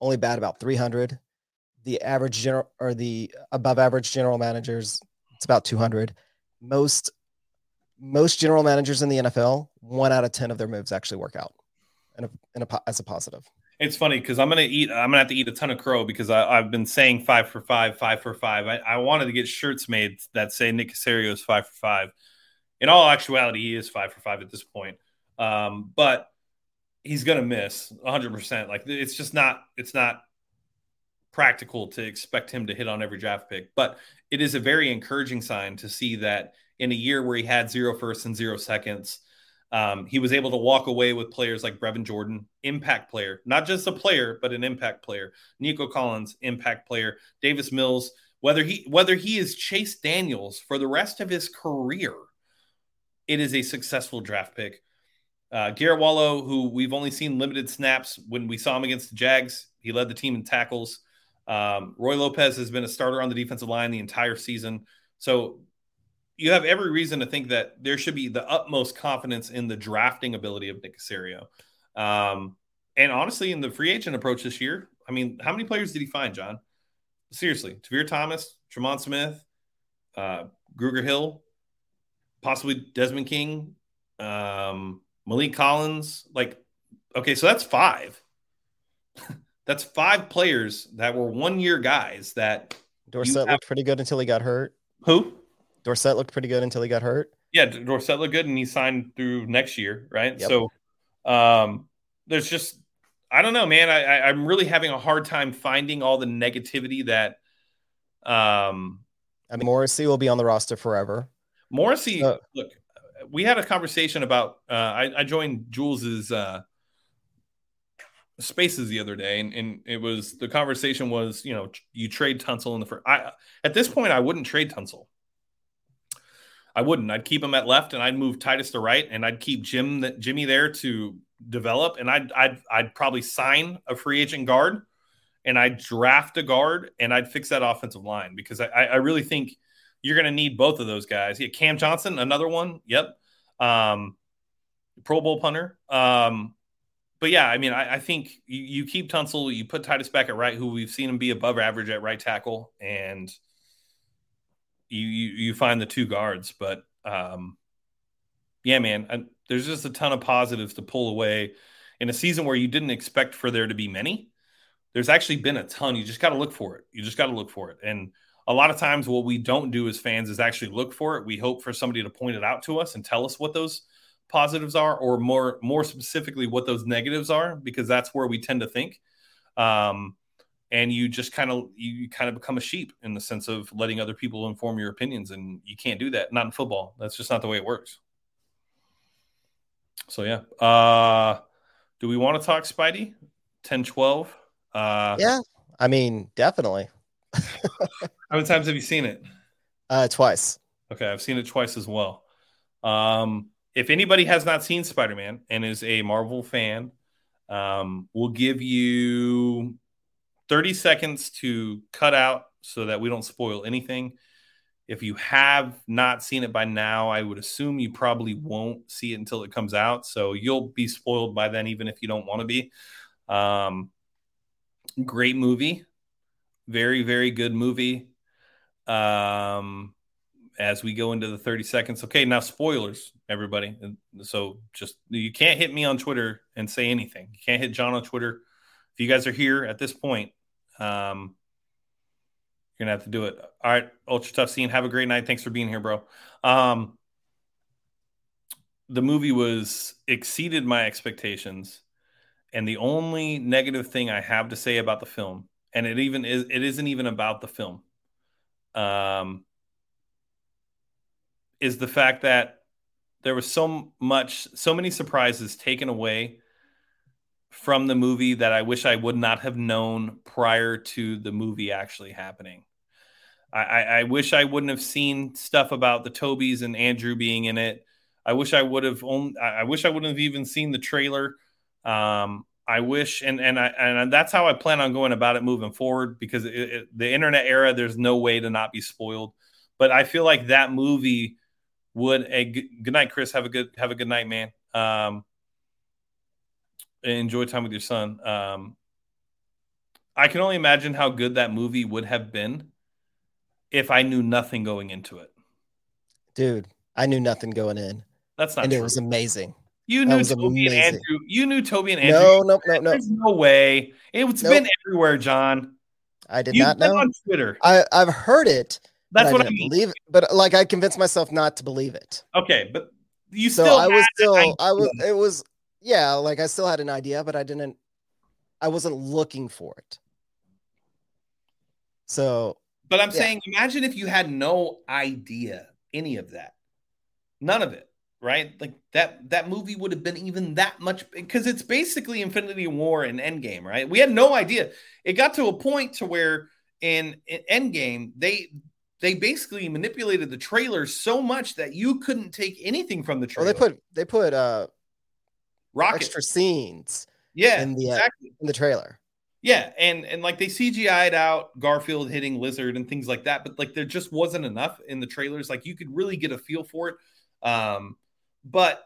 only bat about 300. The average general or the above average general managers, it's about 200. Most most general managers in the NFL, one out of 10 of their moves actually work out in a, a, as a positive. It's funny because I'm gonna eat. I'm gonna have to eat a ton of crow because I, have been saying five for five, five for five. I, I, wanted to get shirts made that say Nick Caserio is five for five. In all actuality, he is five for five at this point. Um, but he's gonna miss 100. percent Like it's just not. It's not practical to expect him to hit on every draft pick. But it is a very encouraging sign to see that in a year where he had zero firsts and zero seconds um, he was able to walk away with players like Brevin Jordan, impact player, not just a player, but an impact player. Nico Collins, impact player. Davis Mills, whether he whether he is Chase Daniels for the rest of his career, it is a successful draft pick. Uh, Garrett Wallow, who we've only seen limited snaps when we saw him against the Jags, he led the team in tackles. Um, Roy Lopez has been a starter on the defensive line the entire season. So you have every reason to think that there should be the utmost confidence in the drafting ability of Nick Caserio. Um, and honestly, in the free agent approach this year, I mean, how many players did he find, John? Seriously, Tavierre Thomas, Tremont Smith, uh, Grugier Hill, possibly Desmond King, um, Maliek Collins. Like, okay, so that's five. that's five players that were one year guys that Dorsett have... looked pretty good until he got hurt. Who? Dorsett looked pretty good until he got hurt. Yeah, Dorsett looked good, and he signed through next year, right? Yep. So, um, there's just I don't know, man. I, I am really having a hard time finding all the negativity that. Um, I mean, Morrissey will be on the roster forever. Morrissey, uh, look, we had a conversation about. Uh, I, I joined Jules's uh, spaces the other day, and, and it was the conversation was, you know, you trade Tunsil in the first. I at this point, I wouldn't trade Tunsil. I wouldn't. I'd keep him at left, and I'd move Tytus to right, and I'd keep Jim Jimmy there to develop, and I'd I'd I'd probably sign a free agent guard, and I'd draft a guard, and I'd fix that offensive line because I I really think you're going to need both of those guys. Yeah, Cam Johnston, another one. Yep, um, Pro Bowl punter. Um, but yeah, I mean, I, I think you, you keep Tunsil, you put Tytus back at right, who we've seen him be above average at right tackle, and you you, you find the two guards. But um, yeah, man, I, there's just a ton of positives to pull away in a season where you didn't expect for there to be many. There's actually been a ton. You just got to look for it. You just got to look for it. And a lot of times, what we don't do as fans is actually look for it. We hope for somebody to point it out to us and tell us what those positives are, or more more specifically, what those negatives are, because that's where we tend to think. Um, and you just kind of you kind of become a sheep in the sense of letting other people inform your opinions and you can't do that not in football. That's just not the way it works. So yeah uh do we want to talk spidey? 10 12 uh yeah i mean definitely. How many times have you seen it? Uh twice. Okay i've seen it twice as well. Um if anybody has not seen spider-man and is a marvel fan um we'll give you 30 seconds to cut out so that we don't spoil anything. If you have not seen it by now, I would assume you probably won't see it until it comes out. So you'll be spoiled by then, even if you don't want to be. Um, great movie. Very, very good movie. Um, as we go into the 30 seconds. Okay, now spoilers, everybody. So just you can't hit me on Twitter and say anything. You can't hit John on Twitter. If you guys are here at this point, um, you're gonna have to do it. All right, ultra tough scene. Have a great night. Thanks for being here, bro. Um, the movie was exceeded my expectations, and the only negative thing I have to say about the film, and it even is, it isn't even about the film. Um, is the fact that there was so much, so many surprises taken away from the movie that I wish I would not have known prior to the movie actually happening. I, I, I wish I wouldn't have seen stuff about the Tobeys and Andrew being in it. I wish I would have only, I wish I wouldn't have even seen the trailer. Um, I wish, and and I and that's how I plan on going about it moving forward because it, it, the internet era, there's no way to not be spoiled. But I feel like that movie would a good night, Chris. Have a good have a good night, man. Um, enjoy time with your son. Um, I can only imagine how good that movie would have been if I knew nothing going into it. Dude, I knew nothing going in. That's not and true. it was amazing. You That knew Tobey amazing. and Andrew. You knew Tobey and Andrew. No, no, no, no. There's no way. It's Nope. been everywhere, John. I did You've not know. on Twitter. I, I've heard it. That's what I didn't mean. believe it. But like I convinced myself not to believe it. Okay, but you So still I was still. I was it was yeah, like I still had an idea, but I didn't I wasn't looking for it. So But I'm Yeah. saying, imagine if you had no idea any of that, none of it, right? Like that that movie would have been even that much because it's basically Infinity War and Endgame, right? We had no idea. It got to a point to where in, in Endgame they they basically manipulated the trailer so much that you couldn't take anything from the trailer. they put they put uh rocket, extra scenes yeah, in the, uh, exactly. in the trailer. Yeah, and and like they CGI'd out Garfield hitting Lizard and things like that, but like there just wasn't enough in the trailers. Like you could really get a feel for it. Um, but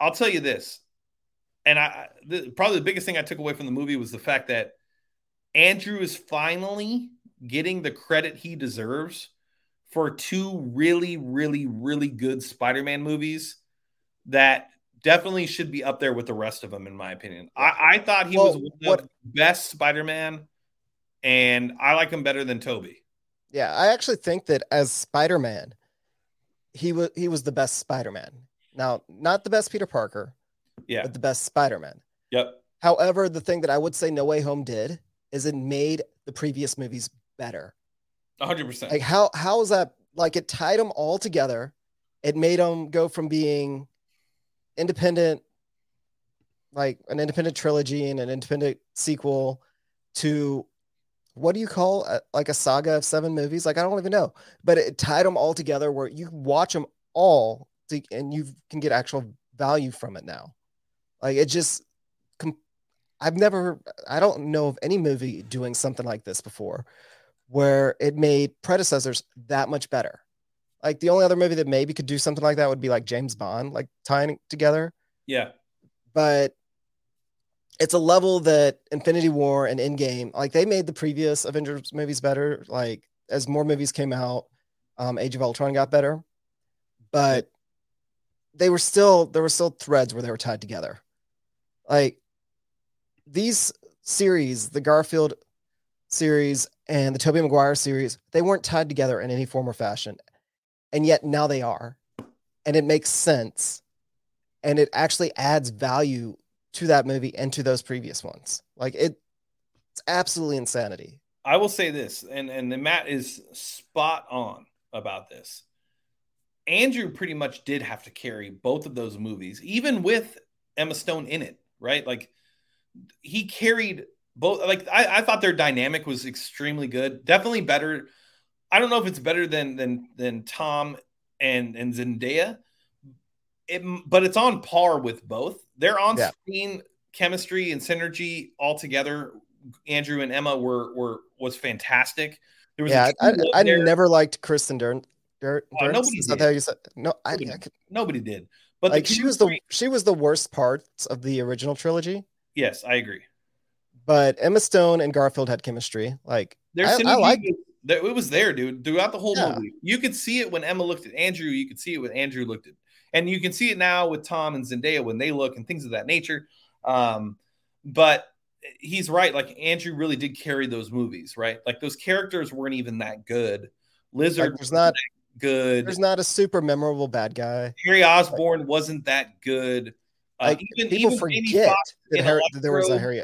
I'll tell you this, and I the, probably the biggest thing I took away from the movie was the fact that Andrew is finally getting the credit he deserves for two really, really, really good Spider-Man movies that definitely should be up there with the rest of them, in my opinion. I, I thought he Well, was one of the best Spider-Man, and I like him better than Tobey. Yeah, I actually think that as Spider-Man, he was he was the best Spider-Man. Now, not the best Peter Parker, Yeah. but the best Spider-Man. Yep. However, the thing that I would say No Way Home did is it made the previous movies better. 100%. Like how how is that like it tied them all together. It made them go from being independent like an independent trilogy and an independent sequel to what do you call a, like a saga of seven movies? Like I don't even know, but it tied them all together where you watch them all to, and you can get actual value from it now. Like it just, com- I've never, I don't know of any movie doing something like this before, where it made predecessors that much better. Like the only other movie that maybe could do something like that would be like James Bond, like tying it together yeah. but it's a level that Infinity War and Endgame, like they made the previous Avengers movies better. Like as more movies came out, um, Age of Ultron got better, but they were still there were still threads where they were tied together. Like these series, the Garfield series and the Tobey Maguire series, they weren't tied together in any form or fashion, and yet now they are, and it makes sense and it actually adds value to that movie and to those previous ones. Like it, it's absolutely insanity. I will say this, and and then Matt is spot on about this. Andrew pretty much did have to carry both of those movies, even with Emma Stone in it, right? Like he carried both. Like I, I thought their dynamic was extremely good, definitely better. I don't know if it's better than than than Tom and and Zendaya, it, but it's on par with both. They're on Yeah. screen chemistry and synergy all together. Andrew and Emma were were was fantastic. There was Yeah, I, I, never liked Kristen. Dirt, Oh, nobody did. No, I, Nobody, I could, nobody did. But like she was the she was the worst parts of the original trilogy. yes, I agree. But Emma Stone and Garfield had chemistry. Like Their I- I synergy liked- was- there- it was there, dude. Throughout the whole Yeah. movie, you could see it when Emma looked at Andrew. You could see it when Andrew looked at, and you can see it now with Tom and Zendaya when they look and things of that nature. Um, but he's right. Like Andrew really did carry those movies, right? Like those characters weren't even that good. Lizard Like, wasn't not- good. there's not a super memorable bad guy. Harry Osborn wasn't that good. Uh, Like even people even Jamie forget Foxx that, Harry, that there was a Harry.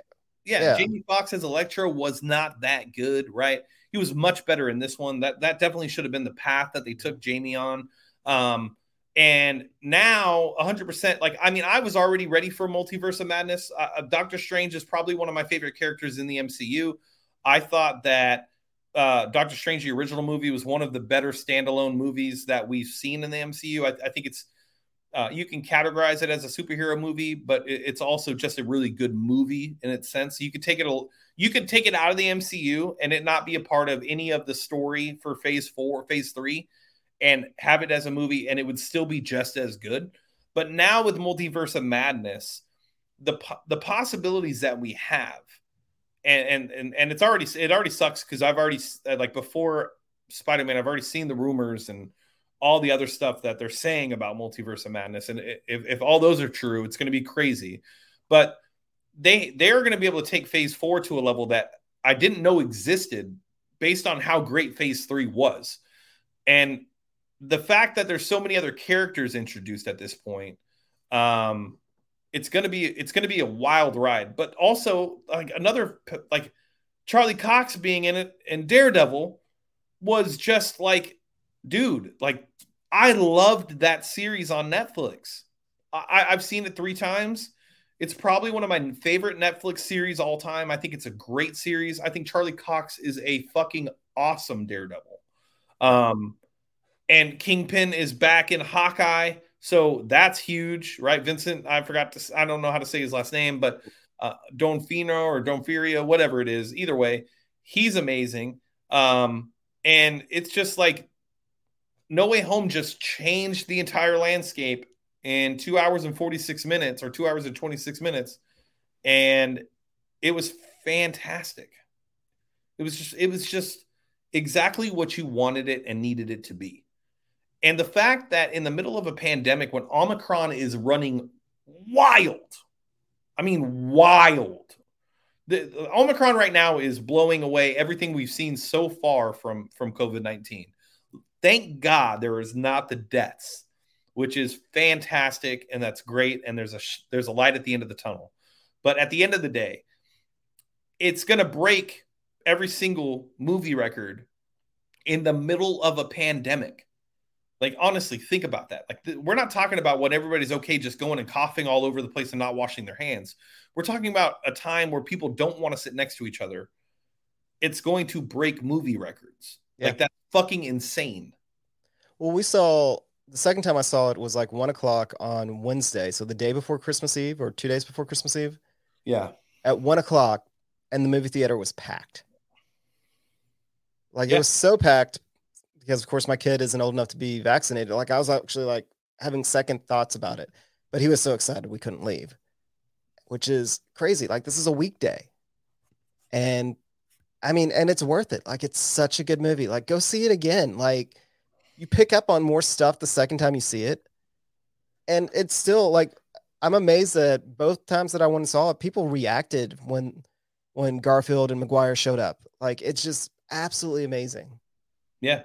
yeah, Yeah. Jamie Foxx as Electro was not that good, right? He was much better in this one. That that definitely should have been the path that they took Jamie on. Um, and now 100% like I mean I was already ready for Multiverse of Madness. Uh, uh, Doctor Strange is probably one of my favorite characters in the MCU. I thought that uh, Doctor Strange, the original movie, was one of the better standalone movies that we've seen in the MCU. I, I think it's uh, you can categorize it as a superhero movie, but it, it's also just a really good movie in its sense. You could take it, a, you could take it out of the MCU and it not be a part of any of the story for Phase Four, Phase Three, and have it as a movie, and it would still be just as good. But now with Multiverse of Madness, the the possibilities that we have, and and and, it's already it already sucks because I've already uh, like before Spider Man, I've already seen the rumors and all the other stuff that they're saying about multiverse of madness and if, if all those are true it's going to be crazy but they they're going to be able to take phase four to a level that i didn't know existed based on how great phase three was and the fact that there's so many other characters introduced at this point um it's going to be it's to be a wild ride but also like another like charlie cox being in it and daredevil was just like dude, like I loved that series on Netflix. I, I've seen it three times. It's probably one of my favorite Netflix series all time. I think it's a great series. I think Charlie Cox is a fucking awesome Daredevil. Um, and Kingpin is back in Hawkeye, so that's huge, right? Vincent, I forgot to, I don't know how to say his last name, but uh, Donfino or Donferia, whatever it is, either way, he's amazing. Um, and it's just like no Way Home just changed the entire landscape in two hours and 46 minutes or two hours and 26 minutes. And it was fantastic. It was just, it was just exactly what you wanted it and needed it to be. And the fact that in the middle of a pandemic, when Omicron is running wild, I mean, wild. The, the Omicron right now is blowing away everything we've seen so far from, from COVID 19 thank God there is not the deaths, which is fantastic and that's great. And there's a there's a light at the end of the tunnel. But at the end of the day, it's going to break every single movie record in the middle of a pandemic. Like honestly, think about that. Like th- we're not talking about when everybody's okay just going and coughing all over the place and not washing their hands. We're talking about a time where people don't want to sit next to each other. It's going to break movie records. Yeah. Like that's fucking insane. Well, we saw the second time I saw it was like one o'clock on Wednesday, so the day before Christmas Eve or two days before Christmas Eve. Yeah. At one o'clock, and the movie theater was packed. Like yeah. it was so packed because, of course, my kid isn't old enough to be vaccinated. Like I was actually like having second thoughts about it, but he was so excited we couldn't leave, which is crazy. Like this is a weekday, and I mean, and it's worth it. Like it's such a good movie. Like go see it again. Like you pick up on more stuff the second time you see it. And it's still like I'm amazed that both times that I went and saw it, people reacted when when Garfield and Maguire showed up. Like it's just absolutely amazing. Yeah.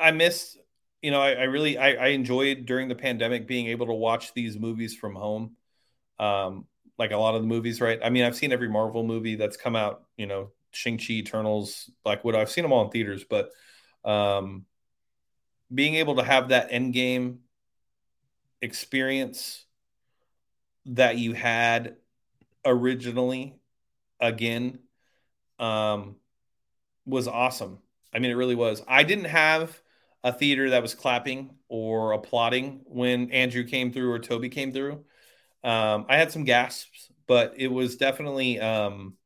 I missed, you know, I, I really I, I enjoyed during the pandemic being able to watch these movies from home. Um, like a lot of the movies, right? I mean, I've seen every Marvel movie that's come out, you know, Shang-Chi, Eternals, Black Widow. I've seen them all in theaters, but um, being able to have that end game experience that you had originally again um, was awesome. I mean, it really was. I didn't have a theater that was clapping or applauding when Andrew came through or Tobey came through. Um, I had some gasps, but it was definitely um,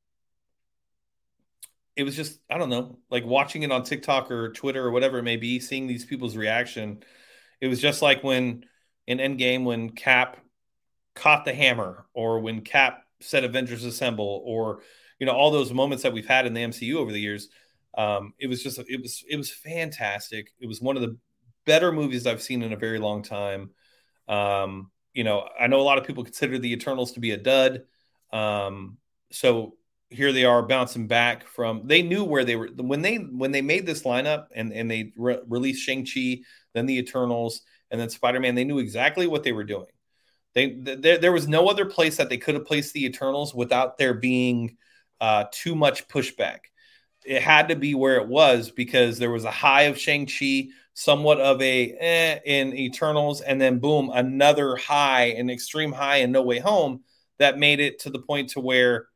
it was just I don't know, like watching it on TikTok or Twitter or whatever it may be, seeing these people's reaction. It was just like when in Endgame when Cap caught the hammer, or when Cap said Avengers Assemble, or you know all those moments that we've had in the MCU over the years. Um, it was just it was it was fantastic. It was one of the better movies I've seen in a very long time. Um, you know, I know a lot of people consider the Eternals to be a dud. Um, so here they are bouncing back from they knew where they were when they when they made this lineup and and they re- released Shang-Chi, then the Eternals, and then Spider-Man, they knew exactly what they were doing. They there, there was no other place that they could have placed the Eternals without there being uh, too much pushback. It had to be where it was because there was a high of Shang-Chi, somewhat of a eh, in Eternals, and then boom, another high, an extreme high in No Way Home that made it to the point to where,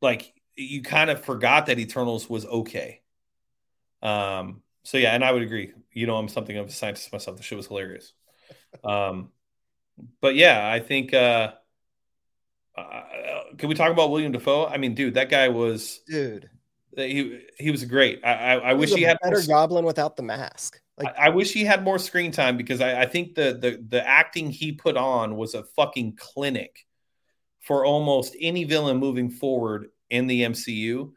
like, you kind of forgot that Eternals was okay. Um. So yeah, and I would agree. You know, I'm something of a scientist myself. The show was hilarious. Um, but yeah, I think. uh uh, can we talk about Willem Dafoe? I mean, dude, that guy was dude. He he was great. I I, I wish he had better more, Goblin without the mask. Like I, I, wish he had more screen time because I, I think the the the acting he put on was a fucking clinic for almost any villain moving forward in the MCU.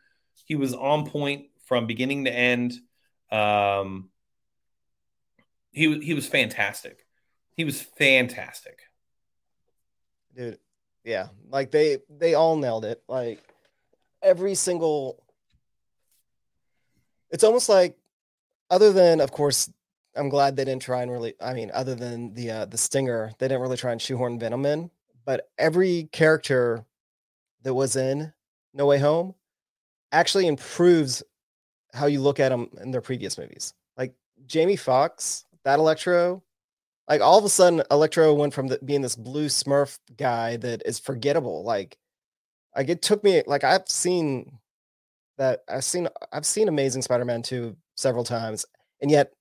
He was on point from beginning to end. Um, he he was fantastic. He was fantastic. Dude, yeah, like they they all nailed it. Like every single It's almost like other than of course I'm glad they didn't try and really I mean other than the uh the stinger, they didn't really try and shoehorn Venom in, but every character that was in No Way Home actually improves how you look at them in their previous movies. Like Jamie Foxx, that Electro, like all of a sudden, Electro went from the, being this blue Smurf guy that is forgettable. Like, like it took me like I've seen that I've seen I've seen Amazing Spider-Man 2 several times, and yet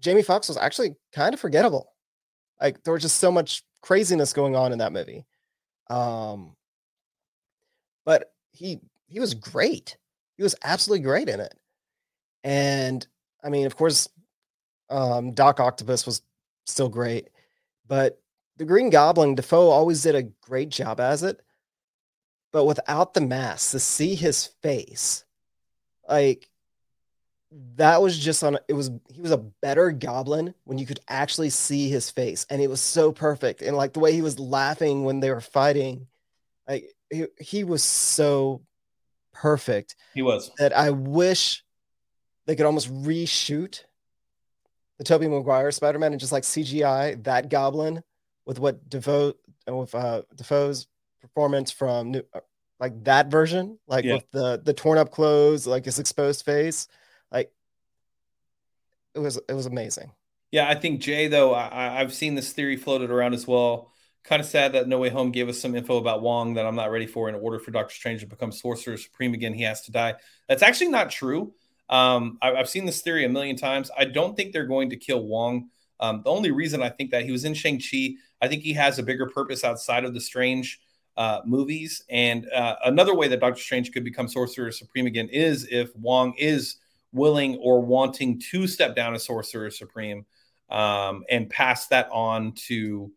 Jamie Foxx was actually kind of forgettable. Like there was just so much craziness going on in that movie. Um, but he he was great. He was absolutely great in it. And I mean, of course, um, Doc Octopus was still great. But the Green Goblin, Dafoe always did a great job as it. But without the mask, to see his face, like that was just on it was he was a better goblin when you could actually see his face and it was so perfect and like the way he was laughing when they were fighting like he, he was so perfect he was that i wish they could almost reshoot the Tobey Maguire Spider-Man and just like CGI that Goblin with what Dafoe with uh Dafoe's performance from new, uh, like that version, like yeah. with the the torn up clothes, like his exposed face, like it was it was amazing. Yeah, I think Jay though I, I've seen this theory floated around as well. Kind of sad that No Way Home gave us some info about Wong that I'm not ready for. In order for Doctor Strange to become Sorcerer Supreme again, he has to die. That's actually not true. Um, I, have seen this theory a million times. I don't think they're going to kill Wong. Um, the only reason I think that he was in Shang Chi, I think he has a bigger purpose outside of the Strange uh, movies. And uh, another way that Doctor Strange could become Sorcerer Supreme again is if Wong is willing or wanting to step down as Sorcerer Supreme um, and pass that on to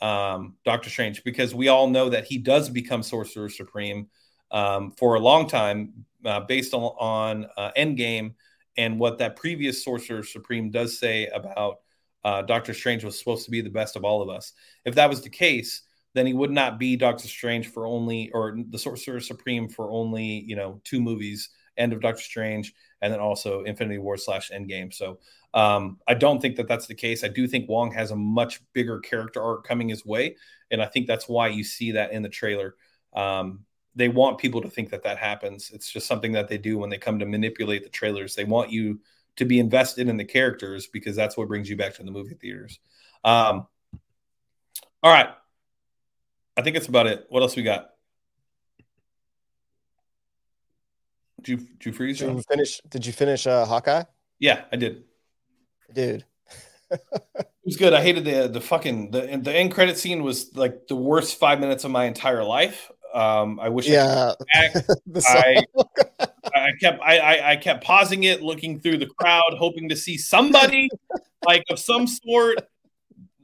um, Doctor Strange, because we all know that he does become Sorcerer Supreme um, for a long time uh, based on, on uh, Endgame and what that previous Sorcerer Supreme does say about uh, Doctor Strange was supposed to be the best of all of us. If that was the case, then he would not be Doctor Strange for only, or the Sorcerer Supreme for only, you know, two movies End of Doctor Strange and then also Infinity War slash Endgame. So um, I don't think that that's the case. I do think Wong has a much bigger character arc coming his way. And I think that's why you see that in the trailer. Um, they want people to think that that happens. It's just something that they do when they come to manipulate the trailers. They want you to be invested in the characters because that's what brings you back to the movie theaters. Um, all right. I think that's about it. What else we got? Did you, did you freeze? Did you finish? Did you finish uh, Hawkeye? Yeah, I did. Dude, it was good. I hated the the fucking the the end credit scene was like the worst five minutes of my entire life. Um, I wish yeah. I, I, I kept I, I, I kept pausing it, looking through the crowd, hoping to see somebody like of some sort.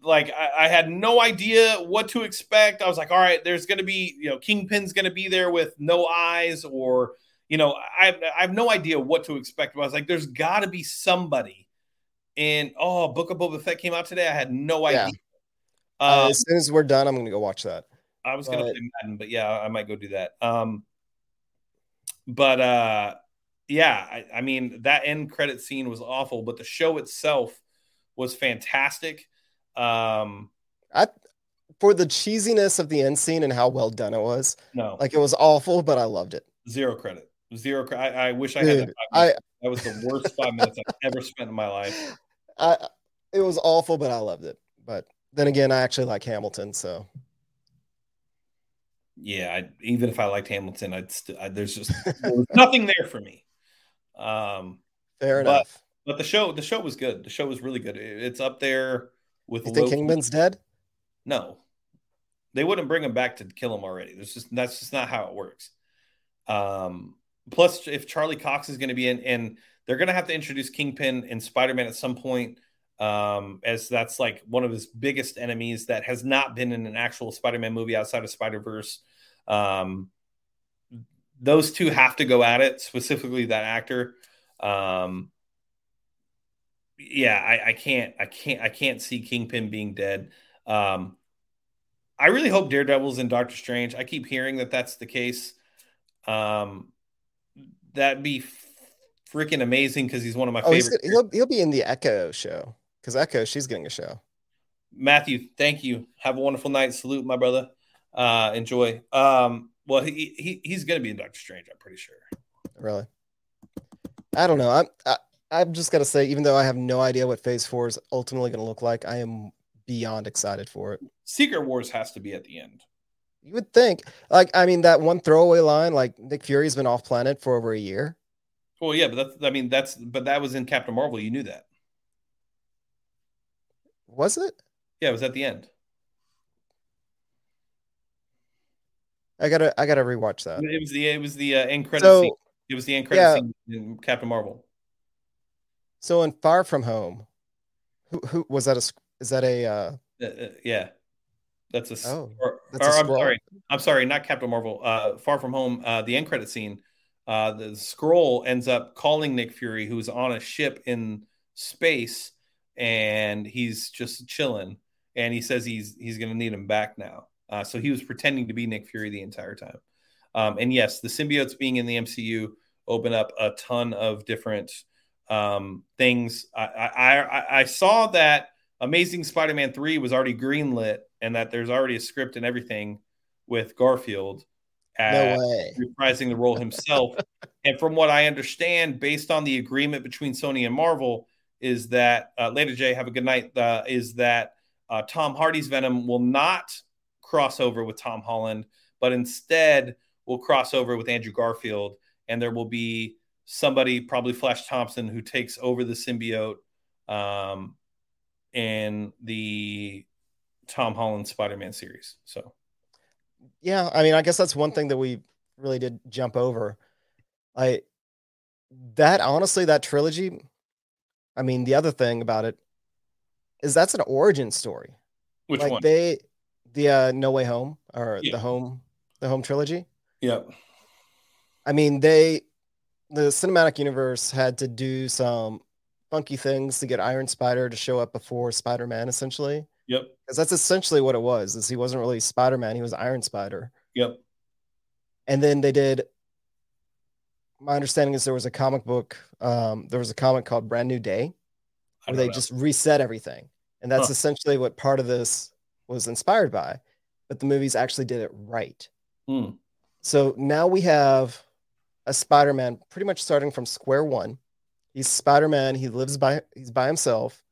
Like I, I, had no idea what to expect. I was like, all right, there's gonna be, you know, Kingpin's gonna be there with no eyes, or you know, I, I have no idea what to expect. But I was like, there's gotta be somebody. And oh, Book of Boba Fett came out today. I had no idea. Yeah. Uh, um, as soon as we're done, I'm gonna go watch that. I was gonna play Madden, but yeah, I might go do that. Um, but uh, yeah, I, I, mean that end credit scene was awful, but the show itself was fantastic. Um, I for the cheesiness of the end scene and how well done it was. No, like it was awful, but I loved it. Zero credit. Zero. I, I wish I Dude, had. That, I that was the worst five minutes I've ever spent in my life. I it was awful, but I loved it. But then again, I actually like Hamilton, so yeah, I, even if I liked Hamilton, I'd st- I, there's just nothing there for me. Um, Fair but, enough. But the show, the show was good. The show was really good. It, it's up there with. You think Kingpin's dead? No, they wouldn't bring him back to kill him already. There's just that's just not how it works. Um, plus, if Charlie Cox is going to be in, and they're going to have to introduce Kingpin and Spider Man at some point um, as that's like one of his biggest enemies that has not been in an actual Spider-Man movie outside of Spider-Verse. Um, those two have to go at it, specifically that actor. Um, yeah, I, I can't, I can't, I can't see Kingpin being dead. Um, I really hope Daredevil's in Doctor Strange. I keep hearing that that's the case. Um, that'd be freaking amazing because he's one of my oh, favorite. He'll, he'll be in the Echo show because Echo, she's getting a show. Matthew, thank you. Have a wonderful night. Salute, my brother. Uh, enjoy. Um, well, he, he he's going to be in Doctor Strange. I'm pretty sure. Really? I don't know. I'm I, I'm just got to say, even though I have no idea what Phase Four is ultimately going to look like, I am beyond excited for it. Secret Wars has to be at the end. You would think, like, I mean, that one throwaway line, like Nick Fury's been off planet for over a year. Well, yeah, but that's, I mean, that's, but that was in Captain Marvel. You knew that. Was it? Yeah, it was at the end. I gotta I gotta rewatch that. It was the it was the uh, end credit so, scene. It was the end credit yeah. scene in Captain Marvel. So in Far From Home, who who was that a is that a uh... Uh, uh, yeah. That's a oh, or, that's or, a I'm sorry. I'm sorry, not Captain Marvel. Uh Far From Home, uh the end credit scene. Uh the scroll ends up calling Nick Fury who's on a ship in space and he's just chilling. And he says he's he's going to need him back now. Uh, so he was pretending to be Nick Fury the entire time. Um, and yes, the symbiotes being in the MCU open up a ton of different um, things. I, I, I saw that Amazing Spider-Man three was already greenlit, and that there's already a script and everything with Garfield. no reprising the role himself. and from what I understand, based on the agreement between Sony and Marvel, is that uh, later, Jay, have a good night. Uh, is that uh, Tom Hardy's Venom will not cross over with Tom Holland, but instead will cross over with Andrew Garfield, and there will be somebody, probably Flash Thompson, who takes over the symbiote um, in the Tom Holland Spider-Man series. So, yeah, I mean, I guess that's one thing that we really did jump over. I that honestly, that trilogy I mean, the other thing about it is that's an origin story. Which like one? They the uh, No Way Home or yeah. the home the home trilogy. Yep. I mean, they the cinematic universe had to do some funky things to get Iron Spider to show up before Spider-Man essentially. Yep. Because that's essentially what it was. Is he wasn't really Spider-Man, he was Iron Spider. Yep. And then they did my understanding is there was a comic book. Um, there was a comic called Brand New Day, where they know. just reset everything, and that's huh. essentially what part of this was inspired by. But the movies actually did it right. Hmm. So now we have a Spider-Man, pretty much starting from square one. He's Spider-Man. He lives by he's by himself.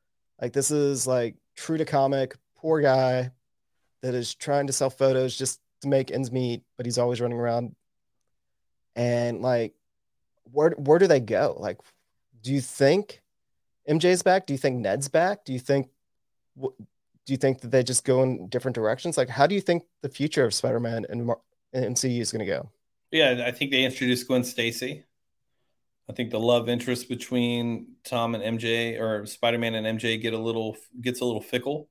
Like this is like true to comic. Poor guy that is trying to sell photos just to make ends meet, but he's always running around. And like where where do they go? Like, do you think MJ's back? Do you think Ned's back? Do you think do you think that they just go in different directions? Like, how do you think the future of Spider-Man and MCU is going to go. Yeah, I think they introduced Gwen Stacy. I think the love interest between Tom and MJ or Spider-Man and MJ get a little gets a little fickle.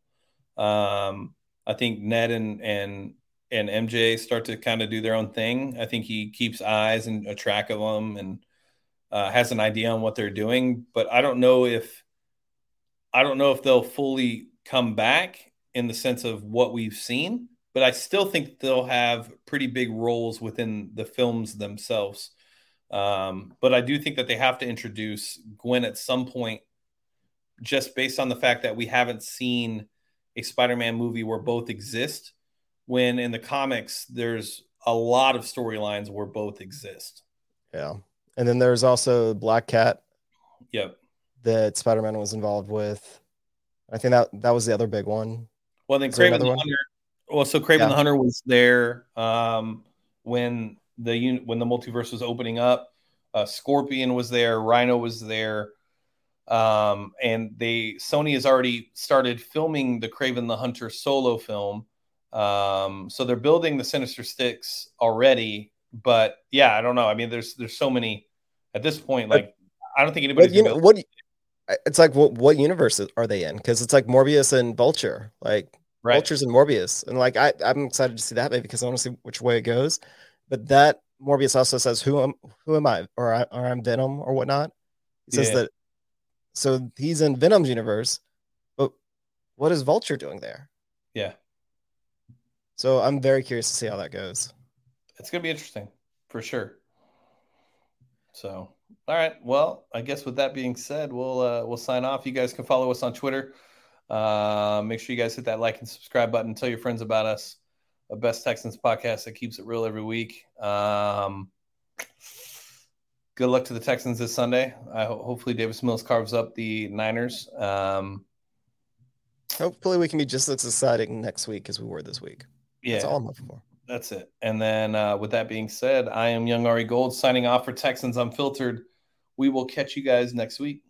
Um, I think Ned and and and MJ start to kind of do their own thing. I think he keeps eyes and a track of them and uh, has an idea on what they're doing. But I don't know if I don't know if they'll fully come back in the sense of what we've seen. But I still think they'll have pretty big roles within the films themselves. Um, but I do think that they have to introduce Gwen at some point, just based on the fact that we haven't seen a Spider-Man movie where both exist. When in the comics, there's a lot of storylines where both exist. Yeah, and then there's also Black Cat. Yep. That Spider-Man was involved with. I think that that was the other big one. Well, then Kraven the Hunter. Well, so Kraven yeah. the Hunter was there um, when the when the multiverse was opening up. Uh, Scorpion was there, Rhino was there, um, and they Sony has already started filming the Kraven the Hunter solo film. Um, so they're building the Sinister Six already, but yeah, I don't know. I mean, there's there's so many at this point. Like, I don't think anybody's. You know, what? It's like what what universe are they in? Because it's like Morbius and Vulture, like right. Vulture's and Morbius, and like I I'm excited to see that maybe because I want to see which way it goes. But that Morbius also says, "Who am who am I?" or I, or I'm Venom or whatnot. He says yeah. that. So he's in Venom's universe, but what is Vulture doing there? Yeah. So I'm very curious to see how that goes. It's gonna be interesting for sure. So, all right. Well, I guess with that being said, we'll uh, we'll sign off. You guys can follow us on Twitter. Uh, make sure you guys hit that like and subscribe button. Tell your friends about us a Best Texans podcast that keeps it real every week. Um, good luck to the Texans this Sunday. I ho- hopefully Davis Mills carves up the Niners. Um, hopefully we can be just as exciting next week as we were this week. Yeah, that's all I'm looking for. That's it. And then uh, with that being said, I am Young Ari Gold signing off for Texans Unfiltered. We will catch you guys next week.